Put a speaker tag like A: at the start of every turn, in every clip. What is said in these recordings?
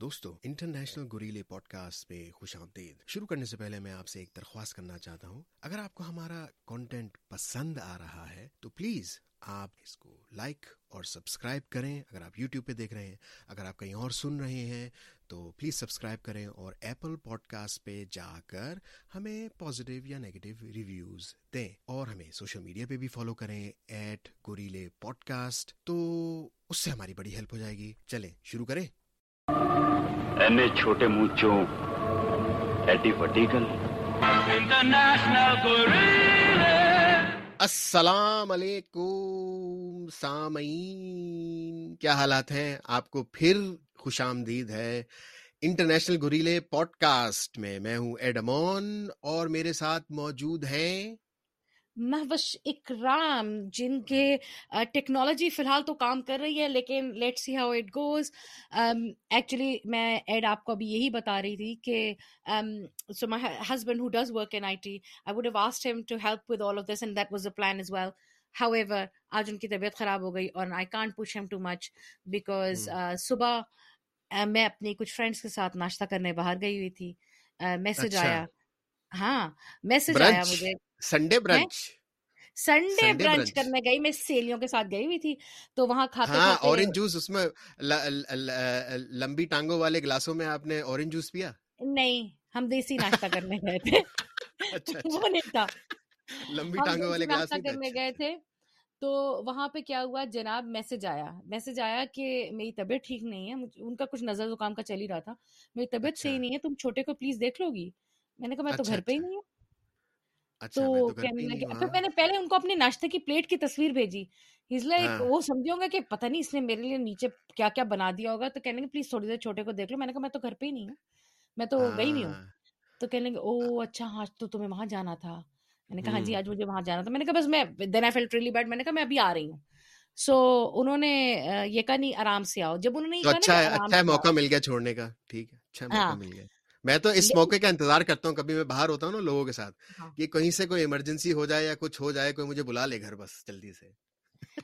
A: دوستو international گوریلے pod cost پہ خوش آمدید۔ شروع کرنے سے پہلے میں آپ سے ایک درخواست کرنا چاہتا ہوں۔ اگر آپ کو ہمارا کانٹینٹ پسند آ رہا ہے، تو پلیز آپ اس کو لائک اور سبسکرائب کریں۔ اگر آپ یوٹیوب پہ دیکھ رہے ہیں، اگر آپ کہیں اور سن رہے ہیں، تو پلیز سبسکرائب کریں اور ایپل پوڈ کاسٹ پہ جا کر ہمیں پازیٹیو یا نیگیٹو ریویوز دیں۔ اور ہمیں سوشل میڈیا پہ بھی فالو کریں ایٹ گوریلے پوڈ کاسٹ تو اس سے ہماری بڑی ہیلپ ہو جائے گی۔ چلیں، شروع کریں۔
B: اینے چھوٹے مونچوں ایڈی وڈی گل
A: السلام علیکم سامعین کیا حالات ہیں آپ کو پھر خوش آمدید ہے انٹرنیشنل گوریلے پوڈ کاسٹ میں میں ہوں ایڈمون اور میرے ساتھ موجود ہیں
C: محوش اکرام جن کے ٹیکنالوجی فی الحال تو کام کر رہی ہے لیکن let see how it goes actually میں ایڈ آپ کو ابھی یہی بتا رہی تھی کہ so my husband who does work in I T I would have asked him to help with all of this and that was a plan as well however آج ان کی طبیعت خراب ہو گئی اور آئی کانٹ پوش ہم ٹو مچ بیکاز صبح میں اپنی کچھ فرینڈس کے ساتھ ناشتہ کرنے باہر گئی ہوئی تھی۔ میسج آیا۔ ہاں میسج آیا مجھے۔
A: سنڈے برنچ
C: سنڈے برنچ کرنے گئی میں سیلیوں کے ساتھ گئی ہوئی تھی تو وہاں کھاتے
A: ہاں اورنج جوس اس میں لمبی ٹانگوں والے گلاسوں میں آپ نے اورنج جوس پیا
C: نہیں ہم دیسی ناشتہ کرنے گئے تھے وہ نہیں تھا
A: لمبی ٹانگوں والے گلاس
C: کرنے گئے تھے تو وہاں پہ کیا ہوا جناب میسج آیا میسج آیا کہ میری طبیعت ٹھیک نہیں ہے ان کا کچھ نظر زکام کا چل ہی رہا تھا میری طبیعت صحیح نہیں ہے تم چھوٹے کو پلیز دیکھ لو گی میں نے کہا میں تو گھر پہ ہی نہیں ہوں تو کہنے لگے پھر میں نے پہلے ان کو اپنے ناشتے کی پلیٹ کی تصویر بھیجی۔ لائک وہ سمجھے ہوں گے کہ پتہ نہیں اس نے میرے لیے نیچے کیا کیا بنا دیا ہوگا۔ تو کہنے لگے پلیز تھوڑی دیر چھوٹے کو دیکھ لو۔ میں نے کہا میں تو گھر پہ ہی نہیں ہوں میں تو گئی نہیں ہوں۔ تو کہنے لگے او اچھا ہاں تو تمہیں وہاں جانا تھا۔ میں نے کہا ہاں جی آج مجھے وہاں جانا تھا۔ میں نے کہا بس میں دین آئی فیل ٹریلی بیڈ میں نے کہا میں ابھی آ رہی ہوں۔ سو انہوں نے یہ کہا نہیں آرام سے آؤ۔ جب انہوں نے
A: اچھا موقع مل گیا چھوڑنے کا ٹھیک ہے اچھا موقع مل گیا۔ میں تو اس موقع کا انتظار کرتا ہوں کبھی میں باہر ہوتا ہوں نا لوگوں کے ساتھ
C: ہاں۔
A: کہ کہیں سے کوئی ایمرجنسی ہو جائے یا کچھ ہو جائے کوئی مجھے بلا لے گھر بس جلدی سے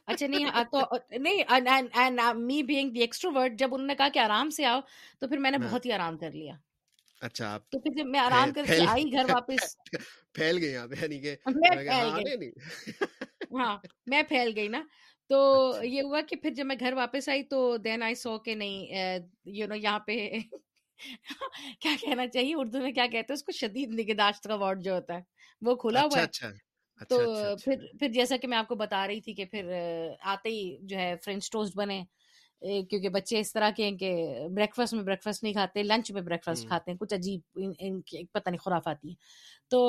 C: اچھا نہیں تو نہیں می بینگ دی ایکسٹروورٹ جب انہوں نے کہا کہ آرام سے آؤ تو پھر میں نے
A: ہاں۔
C: بہت ہی آرام کر لیا
A: اچھا
C: تو پھر جب میں آرام کر کے آئی گھر واپس
A: پھیل گئی آپ یعنی کہ
C: میں پھیل گئی ہاں میں پھیل گئی نا تو
A: اچھا۔
C: یہ ہوا کہ پھر جب میں گھر واپس آئی تو دین آئی سو کہ نہیں یو نو یہاں پہ کیا کہنا چاہیے اردو میں کیا کہتے ہیں اس کو شدید نگہداشت کا وارڈ جو ہوتا ہے وہ کھلا ہوا ہے تو پھر پھر جیسا کہ میں آپ کو بتا رہی تھی کہ پھر آتے ہی جو ہے فرینچ ٹوسٹ بنے کیونکہ بچے اس طرح کے ہیں کہ بریک فاسٹ میں بریک فاسٹ نہیں کھاتے لنچ میں بریک فاسٹ کھاتے ہیں کچھ عجیب ان کی پتہ نہیں خراف آتی ہے تو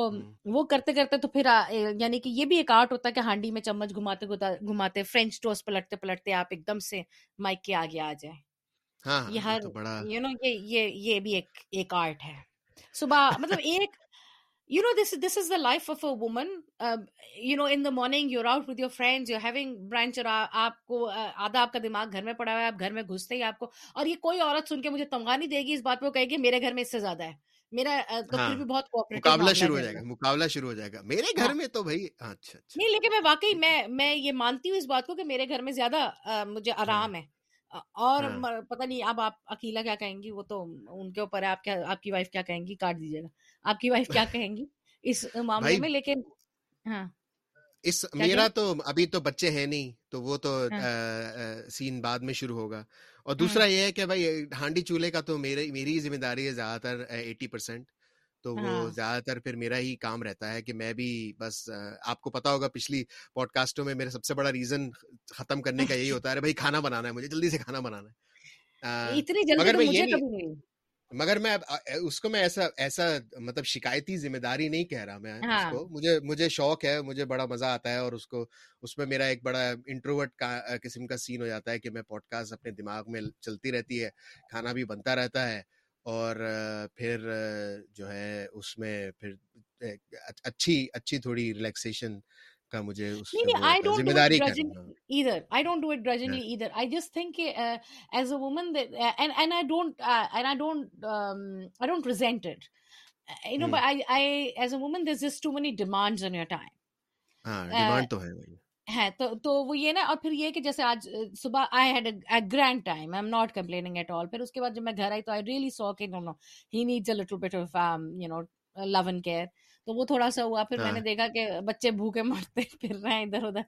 C: وہ کرتے کرتے تو پھر یعنی کہ یہ بھی ایک آرٹ ہوتا ہے کہ ہانڈی میں چمچ گھماتے گھماتے فرینچ ٹوسٹ پلٹتے پلٹتے آپ ایک دم سے مائک کے آگے آ جائیں یہ ہر یو نو یہ یہ یہ بھی ایک ایک آرٹ ہے صبح مطلب ایک you know this this is the life of a woman you know in the morning you're out with your friends having brunch اور آپ کو آدھا آپ کا دماغ گھر میں پڑا ہوا ہے آپ گھر میں گھستے ہی آپ کو اور یہ کوئی عورت سن کے مجھے تمغا نہیں دے گی اس بات پہ کہے گی میرے گھر میں اس سے زیادہ ہے میرا تو پھر بھی بہت
A: مقابلہ شروع ہو جائے گا مقابلہ شروع ہو جائے گا میرے گھر میں تو بھائی اچھا
C: نہیں لیکن میں واقعی میں میں یہ مانتی ہوں اس بات کو کہ میرے گھر میں زیادہ مجھے آرام ہے اور پتہ نہیں اب آپ اکیلا کیا کہیں گی؟ وہ تو ان کے اوپر ہے آپ کیا آپ کی وائف کیا کہیں گی؟ کاٹ دیجیے گا۔ آپ کی وائف کیا کہیں گی؟ اس معاملے میں لیکن ہاں۔
A: اس میرا تو ابھی تو بچے ہیں نہیں تو وہ تو سین بعد میں شروع ہوگا۔ اور دوسرا یہ ہے کہ بھائی ہانڈی چولہے کا تو میری میری ذمہ داری ہے زیادہ تر ایٹی پرسینٹ تو وہ زیادہ تر پھر میرا ہی کام رہتا ہے کہ میں بھی بس آپ کو پتا ہوگا پچھلی پوڈ کاسٹوں میں میرا سب سے بڑا ریزن ختم کرنے کا یہی ہوتا ہے بھائی کھانا بنانا ہے مجھے جلدی سے کھانا بنانا ہے۔ مگر میں مگر میں اس کو میں ایسا ایسا مطلب شکایتی ذمہ داری نہیں کہہ رہا میں اس کو۔ مجھے مجھے شوق ہے مجھے بڑا مزہ آتا ہے اور اس کو اس میں میرا ایک بڑا انٹروورٹ کا قسم کا سین ہو جاتا ہے کہ میں پوڈ کاسٹ اپنے دماغ میں چلتی رہتی ہے کھانا بھی بنتا رہتا ہے۔ اور پھر جو ہے اس میں پھر اچھی اچھی تھوڑی ریلیکسیشن کا مجھے اس
C: نہیں نہیں I don't do it grudgingly either I don't do it grudgingly either I just think کہ as a woman and and I don't and I don't I don't present it you know I I as a woman there is too many demands in your time
A: ہاں demand تو ہے بھائی
C: ہے تو تو وہ یہ نا اور پھر یہ کہ جیسے آج صبح I had a grand time I am not complaining at all پھر اس کے بعد جب میں گھر آئی تو آئی ریئلی سو کہ no no he needs a little bit of you know love and care تو وہ تھوڑا سا ہوا پھر میں
A: ہاں۔
C: نے دیکھا کہ بچے بھوکے مرتے پھر رہے ہیں ادھر ادھر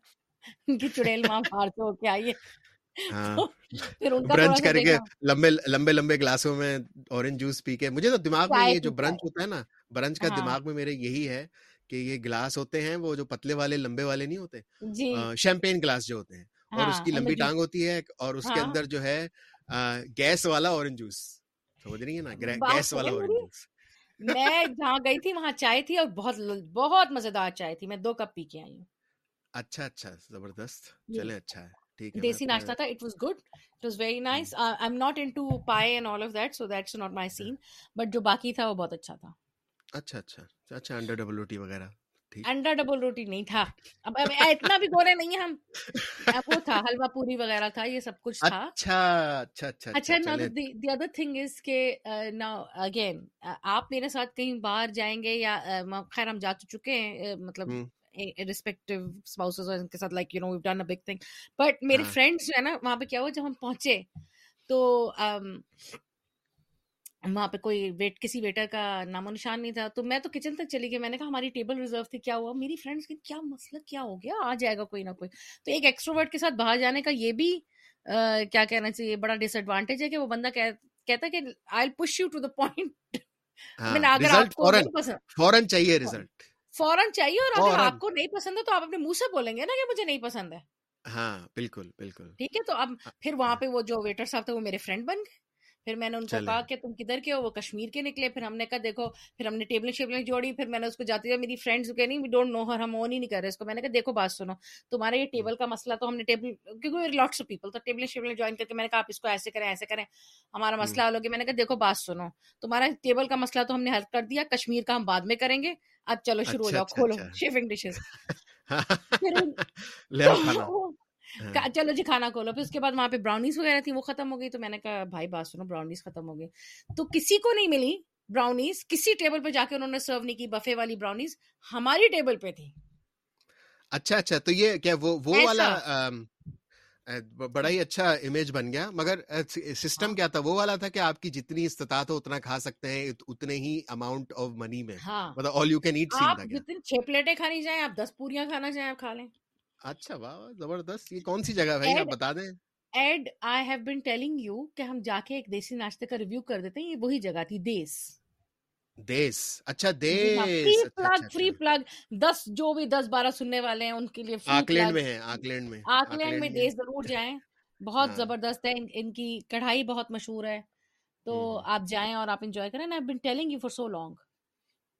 C: ان کی چڑیل وہاں باہر سے ہو کے آئیے
A: ہاں۔
C: پھر ان کا
A: برنچ کر کے لمبے لمبے لمبے گلاسوں میں اورنج جوس پی کے۔ مجھے تو دماغ میں یہ جو برنچ ہوتا ہے نا برنچ کا
C: ہاں۔
A: دماغ میں میرے یہی ہے کہ یہ گلاس ہوتے ہیں وہ جو پتلے والے لمبے والے نہیں ہوتے
C: جی۔
A: شیمپین گلاس جو ہوتے ہیں اور اس
C: ہاں
A: کی لمبی ٹانگ ہوتی ہے اور اس کے
C: ہاں۔
A: اندر جو ہے گیس والا اورنج جوس سمجھ رہی ہے نا گیس والا اورنج جوس
C: میں جہاں گئی تھی وہاں چائے تھی اور بہت بہت مزیدار چائے تھی میں دو کپ پی کے آئی ہوں۔
A: اچھا اچھا زبردست۔
C: جی۔
A: چلے اچھا ہے
C: دیسی ناشتہ تھا it was good it was very nice I am not into paye and all of that so that's not my scene but جو باقی تھا وہ بہت اچھا تھا۔
A: اچھا اچھا اچھا انڈا ڈبل روٹی وغیرہ
C: انڈا ڈبل روٹی نہیں تھا اب اتنا بھی گورے نہیں ہیں ہم وہ تھا حلوا پوری وغیرہ تھا یہ سب کچھ تھا
A: اچھا اچھا اچھا
C: اچھا نا دی ادر تھنگ از کہ نا اگین آپ میرے ساتھ کہیں باہر جائیں گے یا خیر ہم جا چکے ہیں مطلب اسپاؤسز ان کے ساتھ like you know we've done a big thing but میرے فرینڈس جو ہے نا وہاں پہ کیا ہوا جب ہم پہنچے تو وہاں پہ کوئی ویٹ کسی ویٹر کا نام و نشان نہیں تھا۔ تو میں تو کچن تک چلی گئی۔ میں نے کہا ہماری ٹیبل ریزرو تھی کیا ہوا؟ میری فرینڈس کہ کیا مسئلہ کیا ہو گیا؟ آ جائے گا کوئی نہ کوئی۔ تو ایک ایکسٹروورٹ کے ساتھ باہر جانے کا یہ بھی کیا کہنا چاہیے بڑا ڈس ایڈوانٹیج ہے کہ وہ بندہ کہتا ہے کہ I push you to the point اگر آپ کو
A: فوراً چاہیے ریزلٹ
C: فوراً چاہیے اور اگر آپ کو نہیں پسند ہے تو آپ اپنے منہ سے بولیں گے نا کہ مجھے نہیں پسند ہے۔
A: ہاں بالکل بالکل۔
C: ٹھیک ہے تو اب پھر وہاں پہ وہ جو ویٹر صاحب تھے وہ میرے فرینڈ بن گئے۔ پھر میں نے ان کو کہا کہ تم کدھر کے ہو؟ وہ کشمیر کے نکلے۔ پھر ہم نے کہا دیکھو پھر ہم نے ٹیبلیں شیبلیں جوڑی پھر میں نے اس کو جاتی ہے میری فرینڈس کہ نہیں ڈونٹ نو ہر ہم اون ہی نہیں کر رہے اس کو۔ میں نے کہا دیکھو بات سنو۔ تمہارا یہ ٹیبل کا مسئلہ تو ہم نے ٹیبل کیونکہ لاٹس آف پیپل تو ٹیبلیں شیبلیں جوائن کر کے میں نے کہا آپ اس کو ایسے کریں ایسے کریں۔ ہمارا مسئلہ حل ہو گیا میں نے کہا دیکھو بات سنو۔ تمہارا ٹیبل کا مسئلہ تو ہم نے حل کر دیا۔ کشمیر کا ہم بعد میں کریں گے۔ اب چلو شروع ہو جاؤ کھولو۔ شیفنگ ڈشز چلو جی کھانا کھولو پھر اس کے بعد وہاں پہ براؤنیز وغیرہ تھی وہ ختم ہو گئی۔ تو میں نے کہا بھائی بات سنو براؤنیز ختم ہو گئی۔ تو کسی کو نہیں ملی براؤنیز کسی ٹیبل پہ جا کے انہوں نے سرو نہیں کی بفے والی براؤنیز ہماری ٹیبل پہ تھی
A: اچھا اچھا تو یہ کیا وہ وہ والا بڑا ہی اچھا امیج بن گیا۔ مگر سسٹم کیا تھا؟ وہ والا تھا کہ آپ کی جتنی استطاعت ہو اتنا کھا سکتے ہیں اتنے ہی اماؤنٹ آف منی میں۔ مطلب آل یو کین ایٹ
C: آپ جتنی چھ پلیٹیں کھانی چاہیں آپ دس پوریاں کھانا چاہیں آپ کھا لیں۔
A: اچھا واہ زبردست یہ کون سی جگہ بھائی؟ آپ بتا دیں۔
C: And I have been telling you کہ ہم جا کے ایک دیسی ناشتے کا ریویو کر دیتے ہیں یہ وہی جگہ تھی دیس۔
A: دیس اچھا دیس
C: پلگ فری پلگ دس جو بھی دس بارہ سننے والے ہیں ان کے لیے
A: آکلینڈ میں ہے آکلینڈ میں
C: آکلینڈ میں دیس ضرور جائیں بہت زبردست ہے ان کی کڑھائی بہت مشہور ہے۔ تو آپ جائیں اور آپ انجوائے کریں نا been telling you for so long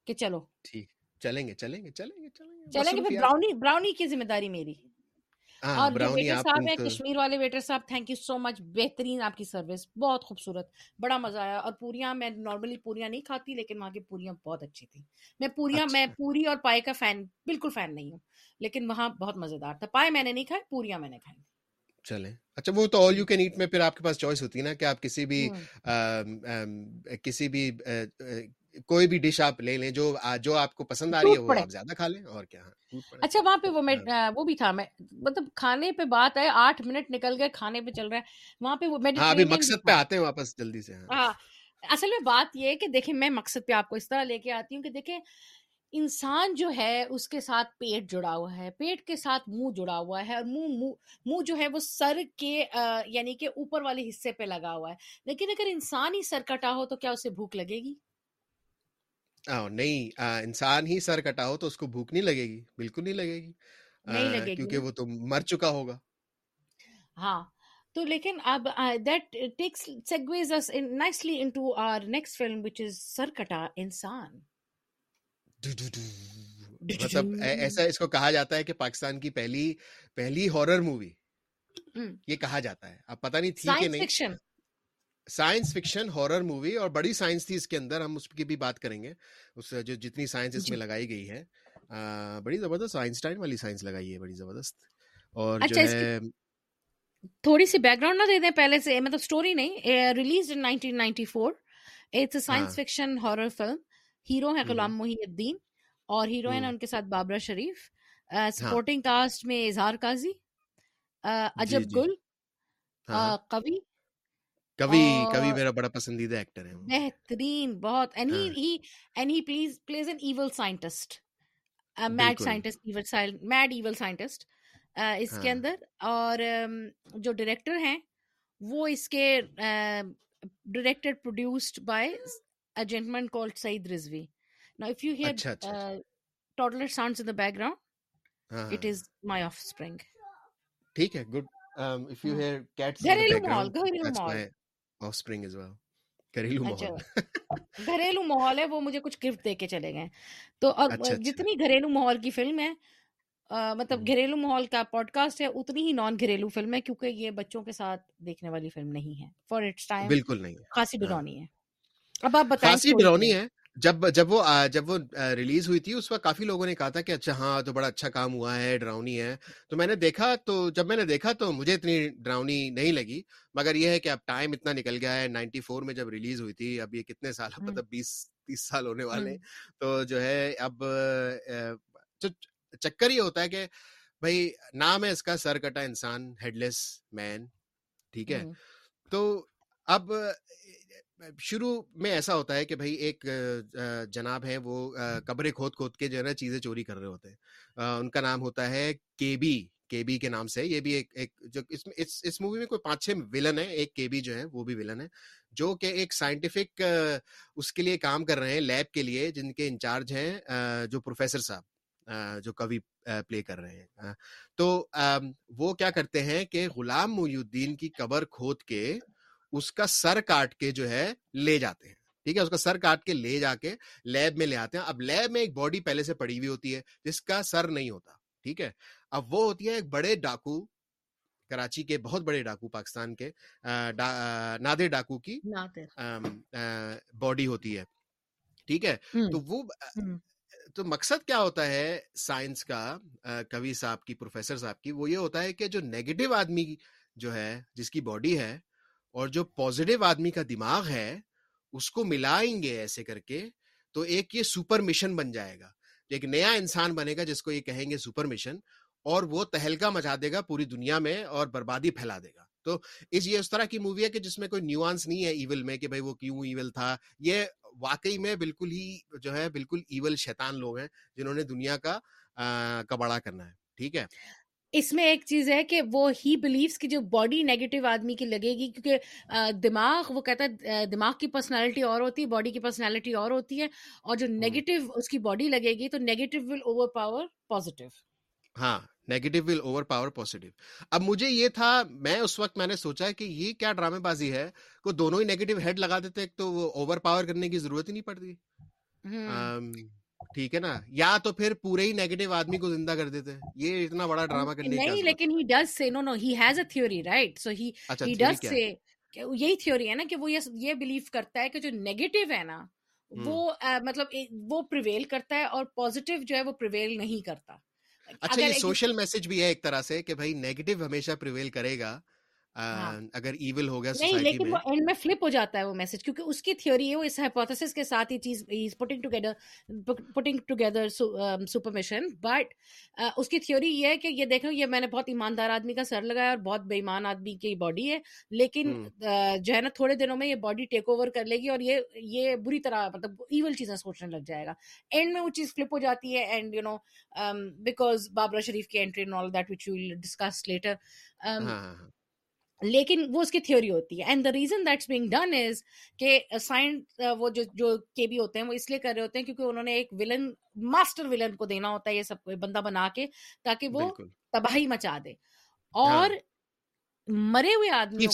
C: کہ چلو۔
A: ٹھیک۔ چلیں گے چلیں گے چلیں گے چلیں گے
C: چلیں گے پھر براؤنی براؤنی کی ذمہ داری میری۔ اور جو ویٹر صاحب ہیں کشمیر والے ویٹر صاحب تھینک یو سو مچ بہترین آپ کی سروس بہت خوبصورت بڑا مزہ آیا۔ اور پوریاں میں نارملی پوریاں نہیں کھاتی لیکن وہاں کی پوریاں بہت اچھی تھی میں پوریاں میں پوری اور پائے کا فین بالکل فین نہیں ہوں لیکن وہاں بہت مزیدار تھا۔ پائے میں نے نہیں کھائے پوریاں میں نے کھائی۔
A: چلیں۔ اچھا وہ تو آل یو کین ایٹ میں پھر آپ کے پاس چوائس ہوتی ہے نا کہ آپ کسی بھی کسی بھی کوئی بھی ڈش آپ لے لیں جو جو آپ کو پسند آ رہی ہے وہ آپ زیادہ کھا لیں اور کیا
C: اچھا وہاں پہ وہ میں وہ بھی تھا میں مطلب کھانے پہ بات ہے آٹھ منٹ نکل گئے کھانے پہ چل رہا ہے۔ وہاں پہ وہ
A: ہاں ابھی مقصد پہ آتے ہیں واپس جلدی سے
C: ہاں۔ اصل میں بات یہ ہے کہ دیکھیں میں مقصد پہ آپ کو اس طرح لے کے آتی ہوں کہ دیکھیں انسان جو ہے اس کے ساتھ پیٹ جڑا ہوا ہے پیٹ کے ساتھ منہ جڑا ہوا ہے اور منہ منہ جو ہے وہ سر کے یعنی کہ اوپر والے حصے پہ لگا ہوا ہے۔ لیکن اگر انسان ہی سر کٹا ہو تو کیا اسے بھوک لگے گی؟
A: نہیں انسان ہی سر کٹا ہو تو اس کو بھوک نہیں لگے گی بالکل نہیں لگے گی
C: نہیں لگے گی۔
A: کیونکہ وہ تو مر چکا ہوگا۔
C: ہاں تو لیکن اب that takes segues us nicely into our next film which is Sar Kata Insaan.
A: مطلب ایسا اس کو کہا جاتا ہے کہ پاکستان کی پہلی پہلی ہارر مووی یہ کہا جاتا ہے۔ اب پتہ نہیں تھی کہ نہیں۔ سائنس فکشن ہارر مووی اور بڑی سائنس تھی اس کے اندر ہم اس کی بھی بات کریں گے۔ اس جو جتنی سائنس اس میں لگائی گئی ہے بڑی زبردست آئنسٹائن والی سائنس لگائی ہے بڑی زبردست۔ اور جو ہے
C: تھوڑی سی بیک گراؤنڈ نہ دے دیں پہلے سے مطلب سٹوری نہیں release in 1994 it's a science fiction horror film hero ہے غلام محی الدین اور ہیروئن ہے ان کے ساتھ بابرا شریف۔ سپورٹنگ کاسٹ میں اظہار قاضی عجب
A: جی
C: گل
A: ہاں۔
C: کبھی
A: کبھی میرا بڑا پسندیدہ ایکٹر ہے
C: بہترین بہت and he and he plays plays an evil scientist mad scientist evil mad evil scientist اس کے اندر اور جو ڈائریکٹر ہیں وہ اس کے ڈائریکٹڈ پروڈیوسڈ بائی hear
A: اچھا اچھا اچھا
C: uh, toddler sounds in the background,
A: ہاں
C: it
A: ہاں
C: is my offspring.
A: ٹھیک ہے good if you hear cats in the
C: گھریلو
A: بیک گراؤنڈ
C: گھریلو
A: دیٹس گھریلو
C: اچھا۔
A: ماحول۔
C: گھریلو ماحول ہے وہ مجھے کچھ گفٹ دے کے چلے گئے۔ تو اور
A: اچھا اچھا۔
C: جتنی گھریلو ماحول کی فلم ہے مطلب گھریلو ماحول کا پوڈ کاسٹ ہے اتنی ہی نان گھریلو فلم ہے کیونکہ یہ بچوں کے ساتھ دیکھنے والی فلم نہیں ہے۔ فار اٹس ٹائم
A: بالکل نہیں
C: خاصی
A: ہاں۔
C: ڈرونی ہے۔ اب آپ بتائیں
A: خاصی ہے۔ جب جب وہ جب وہ ریلیز ہوئی تھی اس وقت کافی لوگوں نے کہا تھا کہ اچھا ہاں تو بڑا اچھا کام ہوا ہے ڈراؤنی ہے۔ تو میں نے دیکھا تو جب میں نے دیکھا تو مجھے اتنی ڈراؤنی نہیں لگی۔ مگر یہ ہے کہ اب ٹائم اتنا نکل گیا ہے۔ نائنٹی فور میں جب ریلیز ہوئی تھی اب یہ کتنے سال مطلب بیس تیس سال ہونے والے۔ ہیں تو جو ہے اب چکر یہ ہوتا ہے کہ بھائی نام ہے اس کا سر کٹا انسان ہیڈ لیس مین ٹھیک ہے؟ تو اب شروع میں ایسا ہوتا ہے کہ بھائی ایک جناب ہے وہ قبریں کھود کھود کے جو ہے نا چیزیں چوری کر رہے ہوتے ہیں۔ ان کا نام ہوتا ہے کے بی کے بی کے نام سے۔ یہ بھی ایک ایک جو اس میں اس اس مووی میں کوئی پانچ چھ ولن ہے ایک کے بی جو ہے وہ بھی ولن ہے جو کہ ایک سائنٹیفک اس کے لیے کام کر رہے ہیں لیب کے لیے جن کے انچارج ہیں جو پروفیسر صاحب جو کبھی پلے کر رہے ہیں۔ تو وہ کیا کرتے ہیں کہ غلام محی الدین کی قبر کھود کے اس کا سر کاٹ کے جو ہے لے جاتے ہیں۔ ٹھیک ہے؟ اس کا سر کاٹ کے لے جا کے لیب میں لے آتے ہیں۔ اب لیب میں ایک باڈی پہلے سے پڑی ہوئی ہوتی ہے جس کا سر نہیں ہوتا۔ ٹھیک ہے؟ اب وہ ہوتی ہے ایک بڑے ڈاکو کراچی کے بہت بڑے ڈاکو پاکستان کے نادر ڈاکو کی باڈی ہوتی ہے۔ ٹھیک ہے؟ تو وہ تو مقصد کیا ہوتا ہے سائنس کا کبھی صاحب کی پروفیسر صاحب کی وہ یہ ہوتا ہے کہ جو نیگیٹو آدمی جو ہے جس کی باڈی ہے اور جو پازیٹیو آدمی کا دماغ ہے، اس کو ملائیں گے ایسے کر کے تو ایک یہ سپر مشن بن جائے گا۔ ایک نیا انسان بنے گا جس کو یہ کہیں گے سپر مشن اور وہ تہلکا مچا دے گا پوری دنیا میں اور بربادی پھیلا دے گا۔ تو اس یہ اس طرح کی مووی ہے کہ جس میں کوئی نیوانس نہیں ہے ایول میں کہ بھائی وہ کیوں ایول تھا۔ یہ واقعی میں بالکل ہی جو ہے بالکل ایول شیطان لوگ ہیں جنہوں نے دنیا کا کباڑا کرنا ہے۔ ٹھیک ہے؟
C: اس میں ایک چیز ہے کہ وہ ہی بلیوس کی جو باڈی نیگیٹو آدمی کی لگے گی کیونکہ دماغ وہ کہتا ہے دماغ کی پرسنالٹی اور ہوتی ہے باڈی کی پرسنالٹی اور ہوتی ہے اور جو نیگیٹو اس کی باڈی لگے گی تو negative will overpower positive
A: ہاں negative will overpower positive اب مجھے یہ تھا میں اس وقت میں نے سوچا کہ یہ کیا ڈرامے بازی ہے کو دونوں ہی نیگیٹو ہیڈ لگا دیتے تو وہ اوور پاور کرنے کی ضرورت ہی نہیں پڑتی۔ ٹھیک ہے نا؟ یا تو پھر پورے ہی نیگیٹو آدمی کو زندہ کر دیتے یہ اتنا بڑا ڈرامہ کرنے
C: نہیں لیکن he does say no no he has a theory right so he he does say یہی تھیوری ہے نا کہ وہ یہ بلیو کرتا ہے کہ جو نیگیٹو ہے نا وہ مطلب وہ پریویل کرتا ہے اور پازیٹیو جو ہے وہ پریویل نہیں کرتا۔
A: اچھا یہ سوشل میسج بھی ہے ایک طرح سے کہ بھائی نیگیٹو ہمیشہ پریویل کرے گا۔ اگر ایول ہو گیا
C: نہیں لیکن وہ اینڈ میں فلپ ہو جاتا ہے وہ میسج کیونکہ اس کی تھیوری ہے وہ اس ہائپوتھسس کے ساتھ یہ چیز is putting together putting together super mission but اس کی تھیوری یہ ہے کہ یہ دیکھو یہ میں نے بہت ایماندار آدمی کا سر لگایا اور بہت بے ایمان آدمی کی باڈی ہے۔ لیکن جو ہے نا تھوڑے دنوں میں یہ باڈی ٹیک اوور کر لے گی اور یہ یہ بری طرح مطلب ایول چیزیں سوچنے لگ جائے گا۔ اینڈ میں وہ چیز فلپ ہو جاتی ہے and you know because Babra Sharif کی entry all that which discuss later لیکن وہ اس کی تھیوری ہوتی ہے. And the reason that's being done is کہ سائنس وہ جو جو کے بھی ہوتے ہیں وہ اس لیے کر رہے ہوتے ہیں کیونکہ انہوں نے ایک ولن ماسٹر ولن کو دینا ہوتا ہے یہ سب بندہ بنا کے تاکہ وہ تباہی مچا دے. اور مرے ہوئے آدمیوں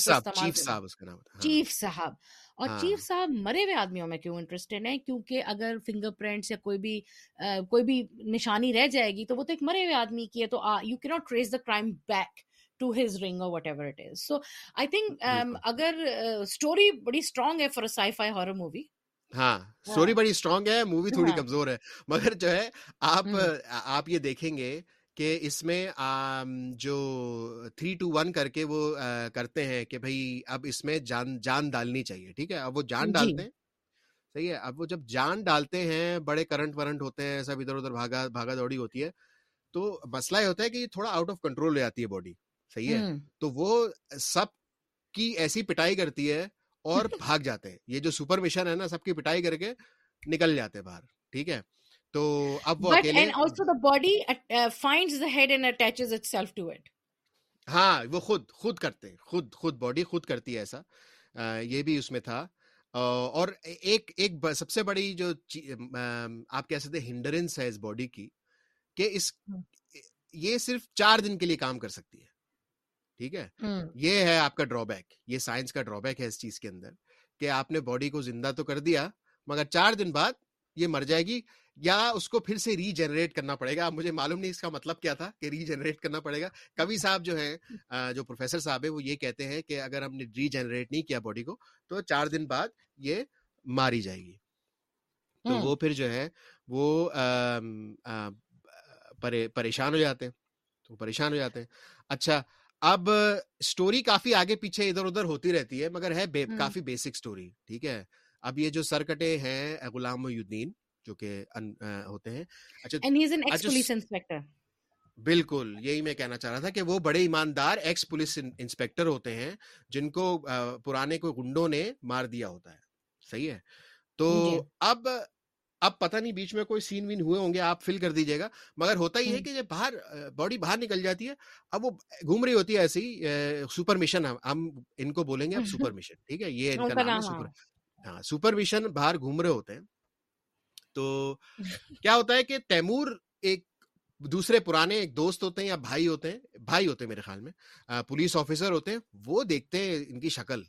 C: چیف صاحب اور چیف صاحب مرے ہوئے آدمیوں میں کیوں انٹرسٹڈ ہیں؟ کیونکہ اگر فنگر پرنٹس یا کوئی بھی کوئی بھی نشانی رہ جائے گی تو وہ تو ایک مرے ہوئے آدمی کی ہے تو you can not trace the crime back to his ring اور whatever it is so I think اگر اسٹوری بڑی اسٹرانگ ہے for sci fi horror movie
A: ہاں اسٹوری بڑی اسٹرانگ ہے مووی تھوڑی کمزور ہے۔ مگر جو ہے آپ آپ یہ دیکھیں گے کہ اس میں جو تھری ٹو ون کر کے وہ کرتے ہیں کہ اب اس میں جان جان ڈالنی چاہیے ٹھیک ہے؟ اب وہ جان ڈالتے ہیں۔ صحیح ہے؟ اب وہ جب جان ڈالتے ہیں بڑے کرنٹ ورنٹ ہوتے ہیں سب ادھر ادھر بھاگا بھاگا دوڑی ہوتی ہے تو مسئلہ یہ ہوتا ہے کہ تھوڑا آؤٹ آف کنٹرول ہو جاتی ہے باڈی صحیح ہے؟ تو وہ سب کی ایسی پٹائی کرتی ہے اور بھاگ جاتے ہیں۔ یہ جو سپر مشن ہے نا سب کی پٹائی کر کے نکل جاتے ہیں باہر ٹھیک ہے؟ تو اب وہ اکیلے
C: باڈی فائنڈز اٹ
A: ہاں وہ خود خود کرتے خود خود باڈی خود کرتی ہے ایسا۔ یہ بھی اس میں تھا۔ اور ایک ایک سب سے بڑی جو آپ کہہ سکتے ہنڈرنس ہے اس باڈی کی کہ اس۔ یہ صرف چار دن کے لیے کام کر سکتی ہے۔ ٹھیک ہے؟ یہ ہے آپ کا ڈرا بیک یہ سائنس کا ڈرا بیک ہے اس چیز کے اندر کہ آپ نے باڈی کو زندہ تو کر دیا مگر چار دن بعد یہ مر جائے گی یا اس کو پھر سے ری جنریٹ کرنا پڑے گا۔ مجھے معلوم نہیں اس کا مطلب کیا تھا کہ ری جنریٹ کرنا پڑے گا۔ کبھی صاحب جو ہیں جو پروفیسر صاحب ہے وہ یہ کہتے ہیں کہ اگر ہم نے ری جنریٹ نہیں کیا باڈی کو تو چار دن بعد یہ ماری جائے گی۔ تو۔ وہ پھر جو ہے وہ پریشان ہو جاتے ہیں۔ تو پریشان ہو جاتے ہیں۔ اچھا اب سٹوری کافی آگے پیچھے ادھر ادھر ہوتی رہتی ہے مگر ہے۔ کافی بیسک سٹوری ٹھیک ہے؟ اب یہ جو سرکٹے ہیں غلام الدین جو کہ ہوتے ہیں۔ اچھا بالکل یہی میں کہنا چاہ رہا تھا کہ وہ بڑے ایماندار ایکس پولیس انسپیکٹر ہوتے ہیں جن کو پرانے کوئی گنڈوں نے مار دیا ہوتا ہے۔ صحیح ہے؟ تو
C: جی۔
A: اب اب پتہ نہیں بیچ میں کوئی سین وین ہوئے ہوں گے آپ فل کر دیجیے گا۔ مگر ہوتا یہ ہے۔ کہ جب باہر باڈی باہر نکل جاتی ہے اب وہ گھوم رہی ہوتی ہے ایسے ہی سپر مشن ہم ان کو بولیں گے اب سپر مشن ٹھیک ہے؟ یہ ان کا نام ہے سپر
C: ہاں
A: سپر مشن باہر گھوم رہے ہوتے ہیں۔ تو کیا ہوتا ہے کہ تیمور ایک دوسرے پرانے ایک دوست ہوتے ہیں یا بھائی ہوتے ہیں بھائی ہوتے ہیں میرے خیال میں پولیس آفیسر ہوتے ہیں وہ دیکھتے ہیں ان کی شکل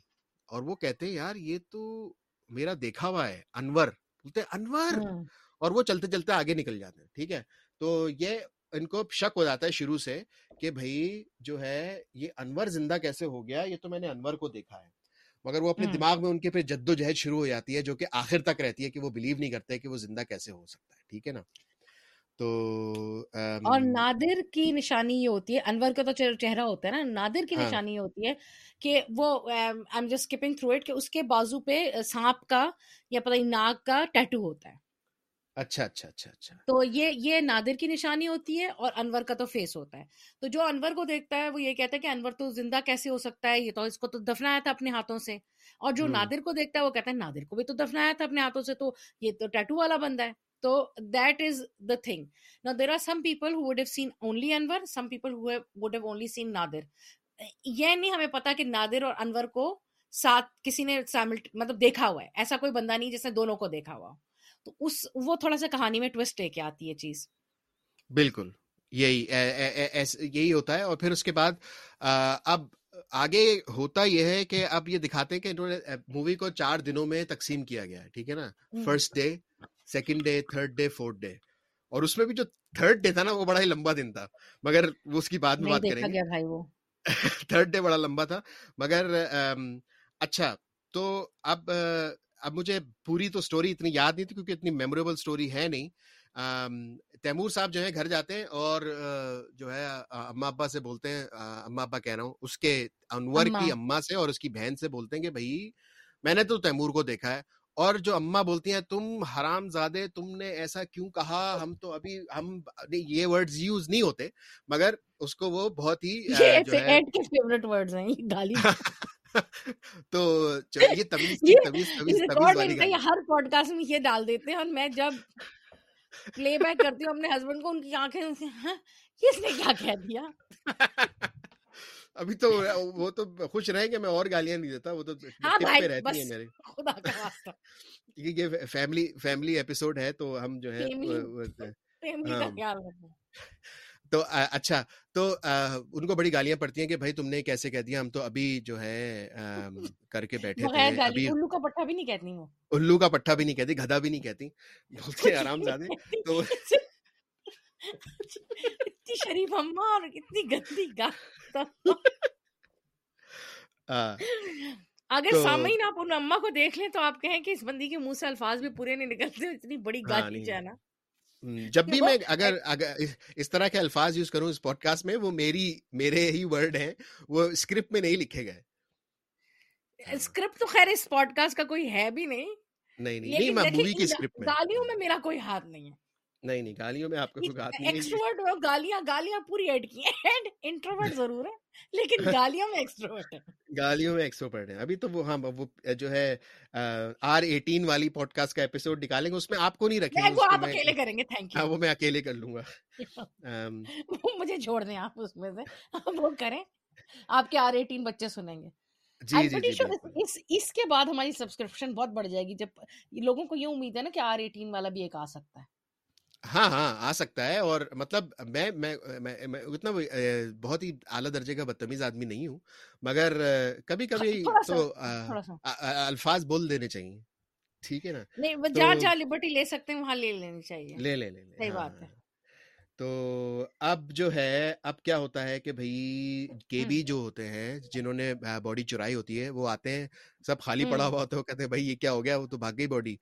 A: اور وہ کہتے ہیں یار یہ تو میرا دیکھا ہوا ہے انور بولتے ہیں انور
C: ہوں۔
A: اور وہ چلتے چلتے آگے نکل جاتے ہیں ٹھیک ہے تو یہ ان کو شک ہو جاتا ہے شروع سے کہ بھائی جو ہے یہ انور زندہ کیسے ہو گیا یہ تو میں نے انور کو دیکھا ہے مگر وہ اپنے
C: ہوں۔
A: دماغ میں ان کے پھر جد و جہد شروع ہو جاتی ہے جو کہ آخر تک رہتی ہے کہ وہ بلیو نہیں کرتے کہ وہ زندہ کیسے ہو سکتا ہے ٹھیک ہے نا تو
C: اور نادر کی نشانی یہ ہوتی ہے انور کا تو چہ- چہرہ ہوتا ہے نا نادر کی
A: ہاں۔
C: نشانی یہ ہوتی ہے کہ وہ I am just skipping through it کہ اس کے بازو پہ سانپ کا یا پتہ نہیں ناگ کا ٹیٹو ہوتا ہے۔
A: اچھا اچھا اچھا اچھا۔
C: تو یہ یہ نادر کی نشانی ہوتی ہے اور انور کا تو فیس ہوتا ہے۔ تو جو انور کو دیکھتا ہے وہ یہ کہتا ہے کہ انور تو زندہ کیسے ہو سکتا ہے یہ تو اس کو تو دفنایا تھا اپنے ہاتھوں سے۔ اور جو نادر کو دیکھتا ہے وہ کہتا ہے نادر کو بھی تو دفنایا تھا اپنے ہاتھوں سے تو یہ تو ٹیٹو والا بندہ ہے۔ تو دیٹ از دا تھنگ نا there are some people who would have seen only Anwar some people who would have only seen Nadir یہ نہیں ہمیں پتا کہ نادر اور انور کو ساتھ کسی نے مطلب دیکھا ہوا ہے. ایسا کوئی بندہ نہیں جس نے دونوں کو دیکھا ہوا ہو۔ تو اس وہ تھوڑا سا کہانی میں ٹوسٹ لے کے آتی ہے چیز.
A: بالکل. یہی یہی ہوتا ہے اور پھر اس کے بعد اب آگے ہوتا یہ ہے کہ اب یہ دکھاتے ہیں کہ انہوں نے مووی کو چار دنوں میں تقسیم کیا گیا ہے. ٹھیک ہے نا۔ First day second day third day fourth day اور اس میں بھی جو تھرڈ ڈے تھا نا وہ بڑا ہی لمبا دن تھا۔ مگر وہ اس کی بعد میں بات کریں گے۔ تھرڈ ڈے بڑا لمبا تھا۔ مگر اچھا تو اب اب مجھے پوری تو سٹوری اتنی یاد نہیں تھی کیونکہ اتنی میموریبل سٹوری ہے نہیں۔ تیمور صاحب جو ہے گھر جاتے ہیں اور جو ہے اما ابا سے بولتے ہیں۔ اما ابا کہہ رہا ہوں۔ اس کے انور کی اما سے اور اس کی بہن سے بولتے ہیں کہ بھائی میں نے تو تیمور کو دیکھا ہے۔ اور جو اما بولتی ہیں تم حرام زادے تم نے ایسا کیوں کہا؟ ہم تو ابھی ہم یہ ورڈز یوز نہیں ہوتے مگر اس کو وہ بہت ہی آ،
C: یہ
A: جو ہے
C: ایڈ کے فیوریٹ ورڈز ہیں؟ یہ گالی
A: تو یہ تمیز
C: یہ
A: تمیز تمیز تمیز والی
C: یہ ہر پوڈ کاسٹ میں یہ ڈال دیتے ہیں اور میں جب پلے بیک کرتی ہوں اپنے ہسبینڈ کو ان کی آنکھیں سے، ہاں کس نے کیا کہہ دیا؟
A: ابھی تو وہ تو خوش رہیں کہ میں اور گالیاں نہیں دیتا وہ تو
C: ہاں
A: پہ رہتی ہیں میرے۔
C: خدا کا واسطہ۔
A: یہ فیملی فیملی ایپیسوڈ ہے تو ہم جو ہے ہاں۔ تو اچھا تو ان کو بڑی گالیاں پڑتی ہیں کہ بھائی تم نے کیسے کہہ دیا ہم تو ابھی جو ہے کر کے بیٹھے تھے ابھی
C: الو کا پٹھا بھی نہیں کہتی وہ۔
A: الو کا پٹھا بھی نہیں کہتی گدھا بھی نہیں کہتی ہیں آرام زادے تو
C: اتنی شریف اما اور اتنی گندی گال
A: آ،
C: اگر سامعین آپ ان اما کو دیکھ لیں تو آپ کہیں کہ اس بندی کے منہ سے الفاظ بھی پورے نہیں نکلتے اتنی بڑی
A: ہاں،
C: گالی
A: نہیں۔
C: جو ہے نا
A: ہم، جب بھی میں اگر اگر اس- طرح کے الفاظ یوز کروں اس پوڈ کاسٹ میں وہ میری میرے ہی ورڈ ہیں وہ اسکرپٹ میں نہیں لکھے گئے ہاں۔
C: اسکرپٹ تو خیر اس پوڈ کاسٹ کا کوئی ہے بھی نہیں
A: نہیں نہیں میں مووی کی اسکرپٹ میں
C: گالیوں میں میرا کوئی ہاتھ نہیں ہے
A: نہیں نہیں گالیوں میں آپ کو کوئی بات نہیں
C: ایکسٹروورٹ ہو گالیاں گالیاں پوری ایڈ کی ہیں۔ انٹروورٹ ضرور ہے لیکن گالیوں میں ایکسٹروورٹ ہے۔
A: گالیوں میں ایکسٹروورٹ ہیں۔ ابھی تو وہ ہاں وہ جو ہے آر ایٹین والی پوڈ کاسٹ کا ایپیسوڈ نکالیں گے اس میں آپ کو نہیں رکھیں
C: گے وہ آپ اکیلے کریں گے تھینک
A: یو وہ میں اکیلے کر لوں گا۔
C: وہ مجھے چھوڑ دیں آپ اس میں سے۔ وہ کریں۔ آپ کے آر ایٹین بچے سنیں گے۔ جی جی جی اس کے بعد ہماری سبسکرپشن بہت بڑھ جائے گی۔ جب لوگوں کو یہ امید ہے نا کہ آر ایٹین والا بھی ایک آ سکتا ہے۔
A: ہاں ہاں آ سکتا ہے اور مطلب میں میں اتنا بہت ہی اعلیٰ درجے کا بدتمیز آدمی نہیں ہوں مگر کبھی کبھی تو الفاظ بول دینے چاہیے ٹھیک ہے نا؟
C: نہیں جہاں جہاں لبرٹی لے سکتے ہیں وہاں لے لینی چاہیے۔
A: لے لے لے
C: صحیح بات ہے۔
A: تو اب جو ہے اب کیا ہوتا ہے کہ بھائی کے بی جو ہوتے ہیں جنہوں نے باڈی چرائی ہوتی ہے وہ آتے ہیں سب خالی پڑا ہوا ہوتا ہے کہتے ہیں بھائی یہ کیا ہو گیا وہ تو بھاگ گئی باڈی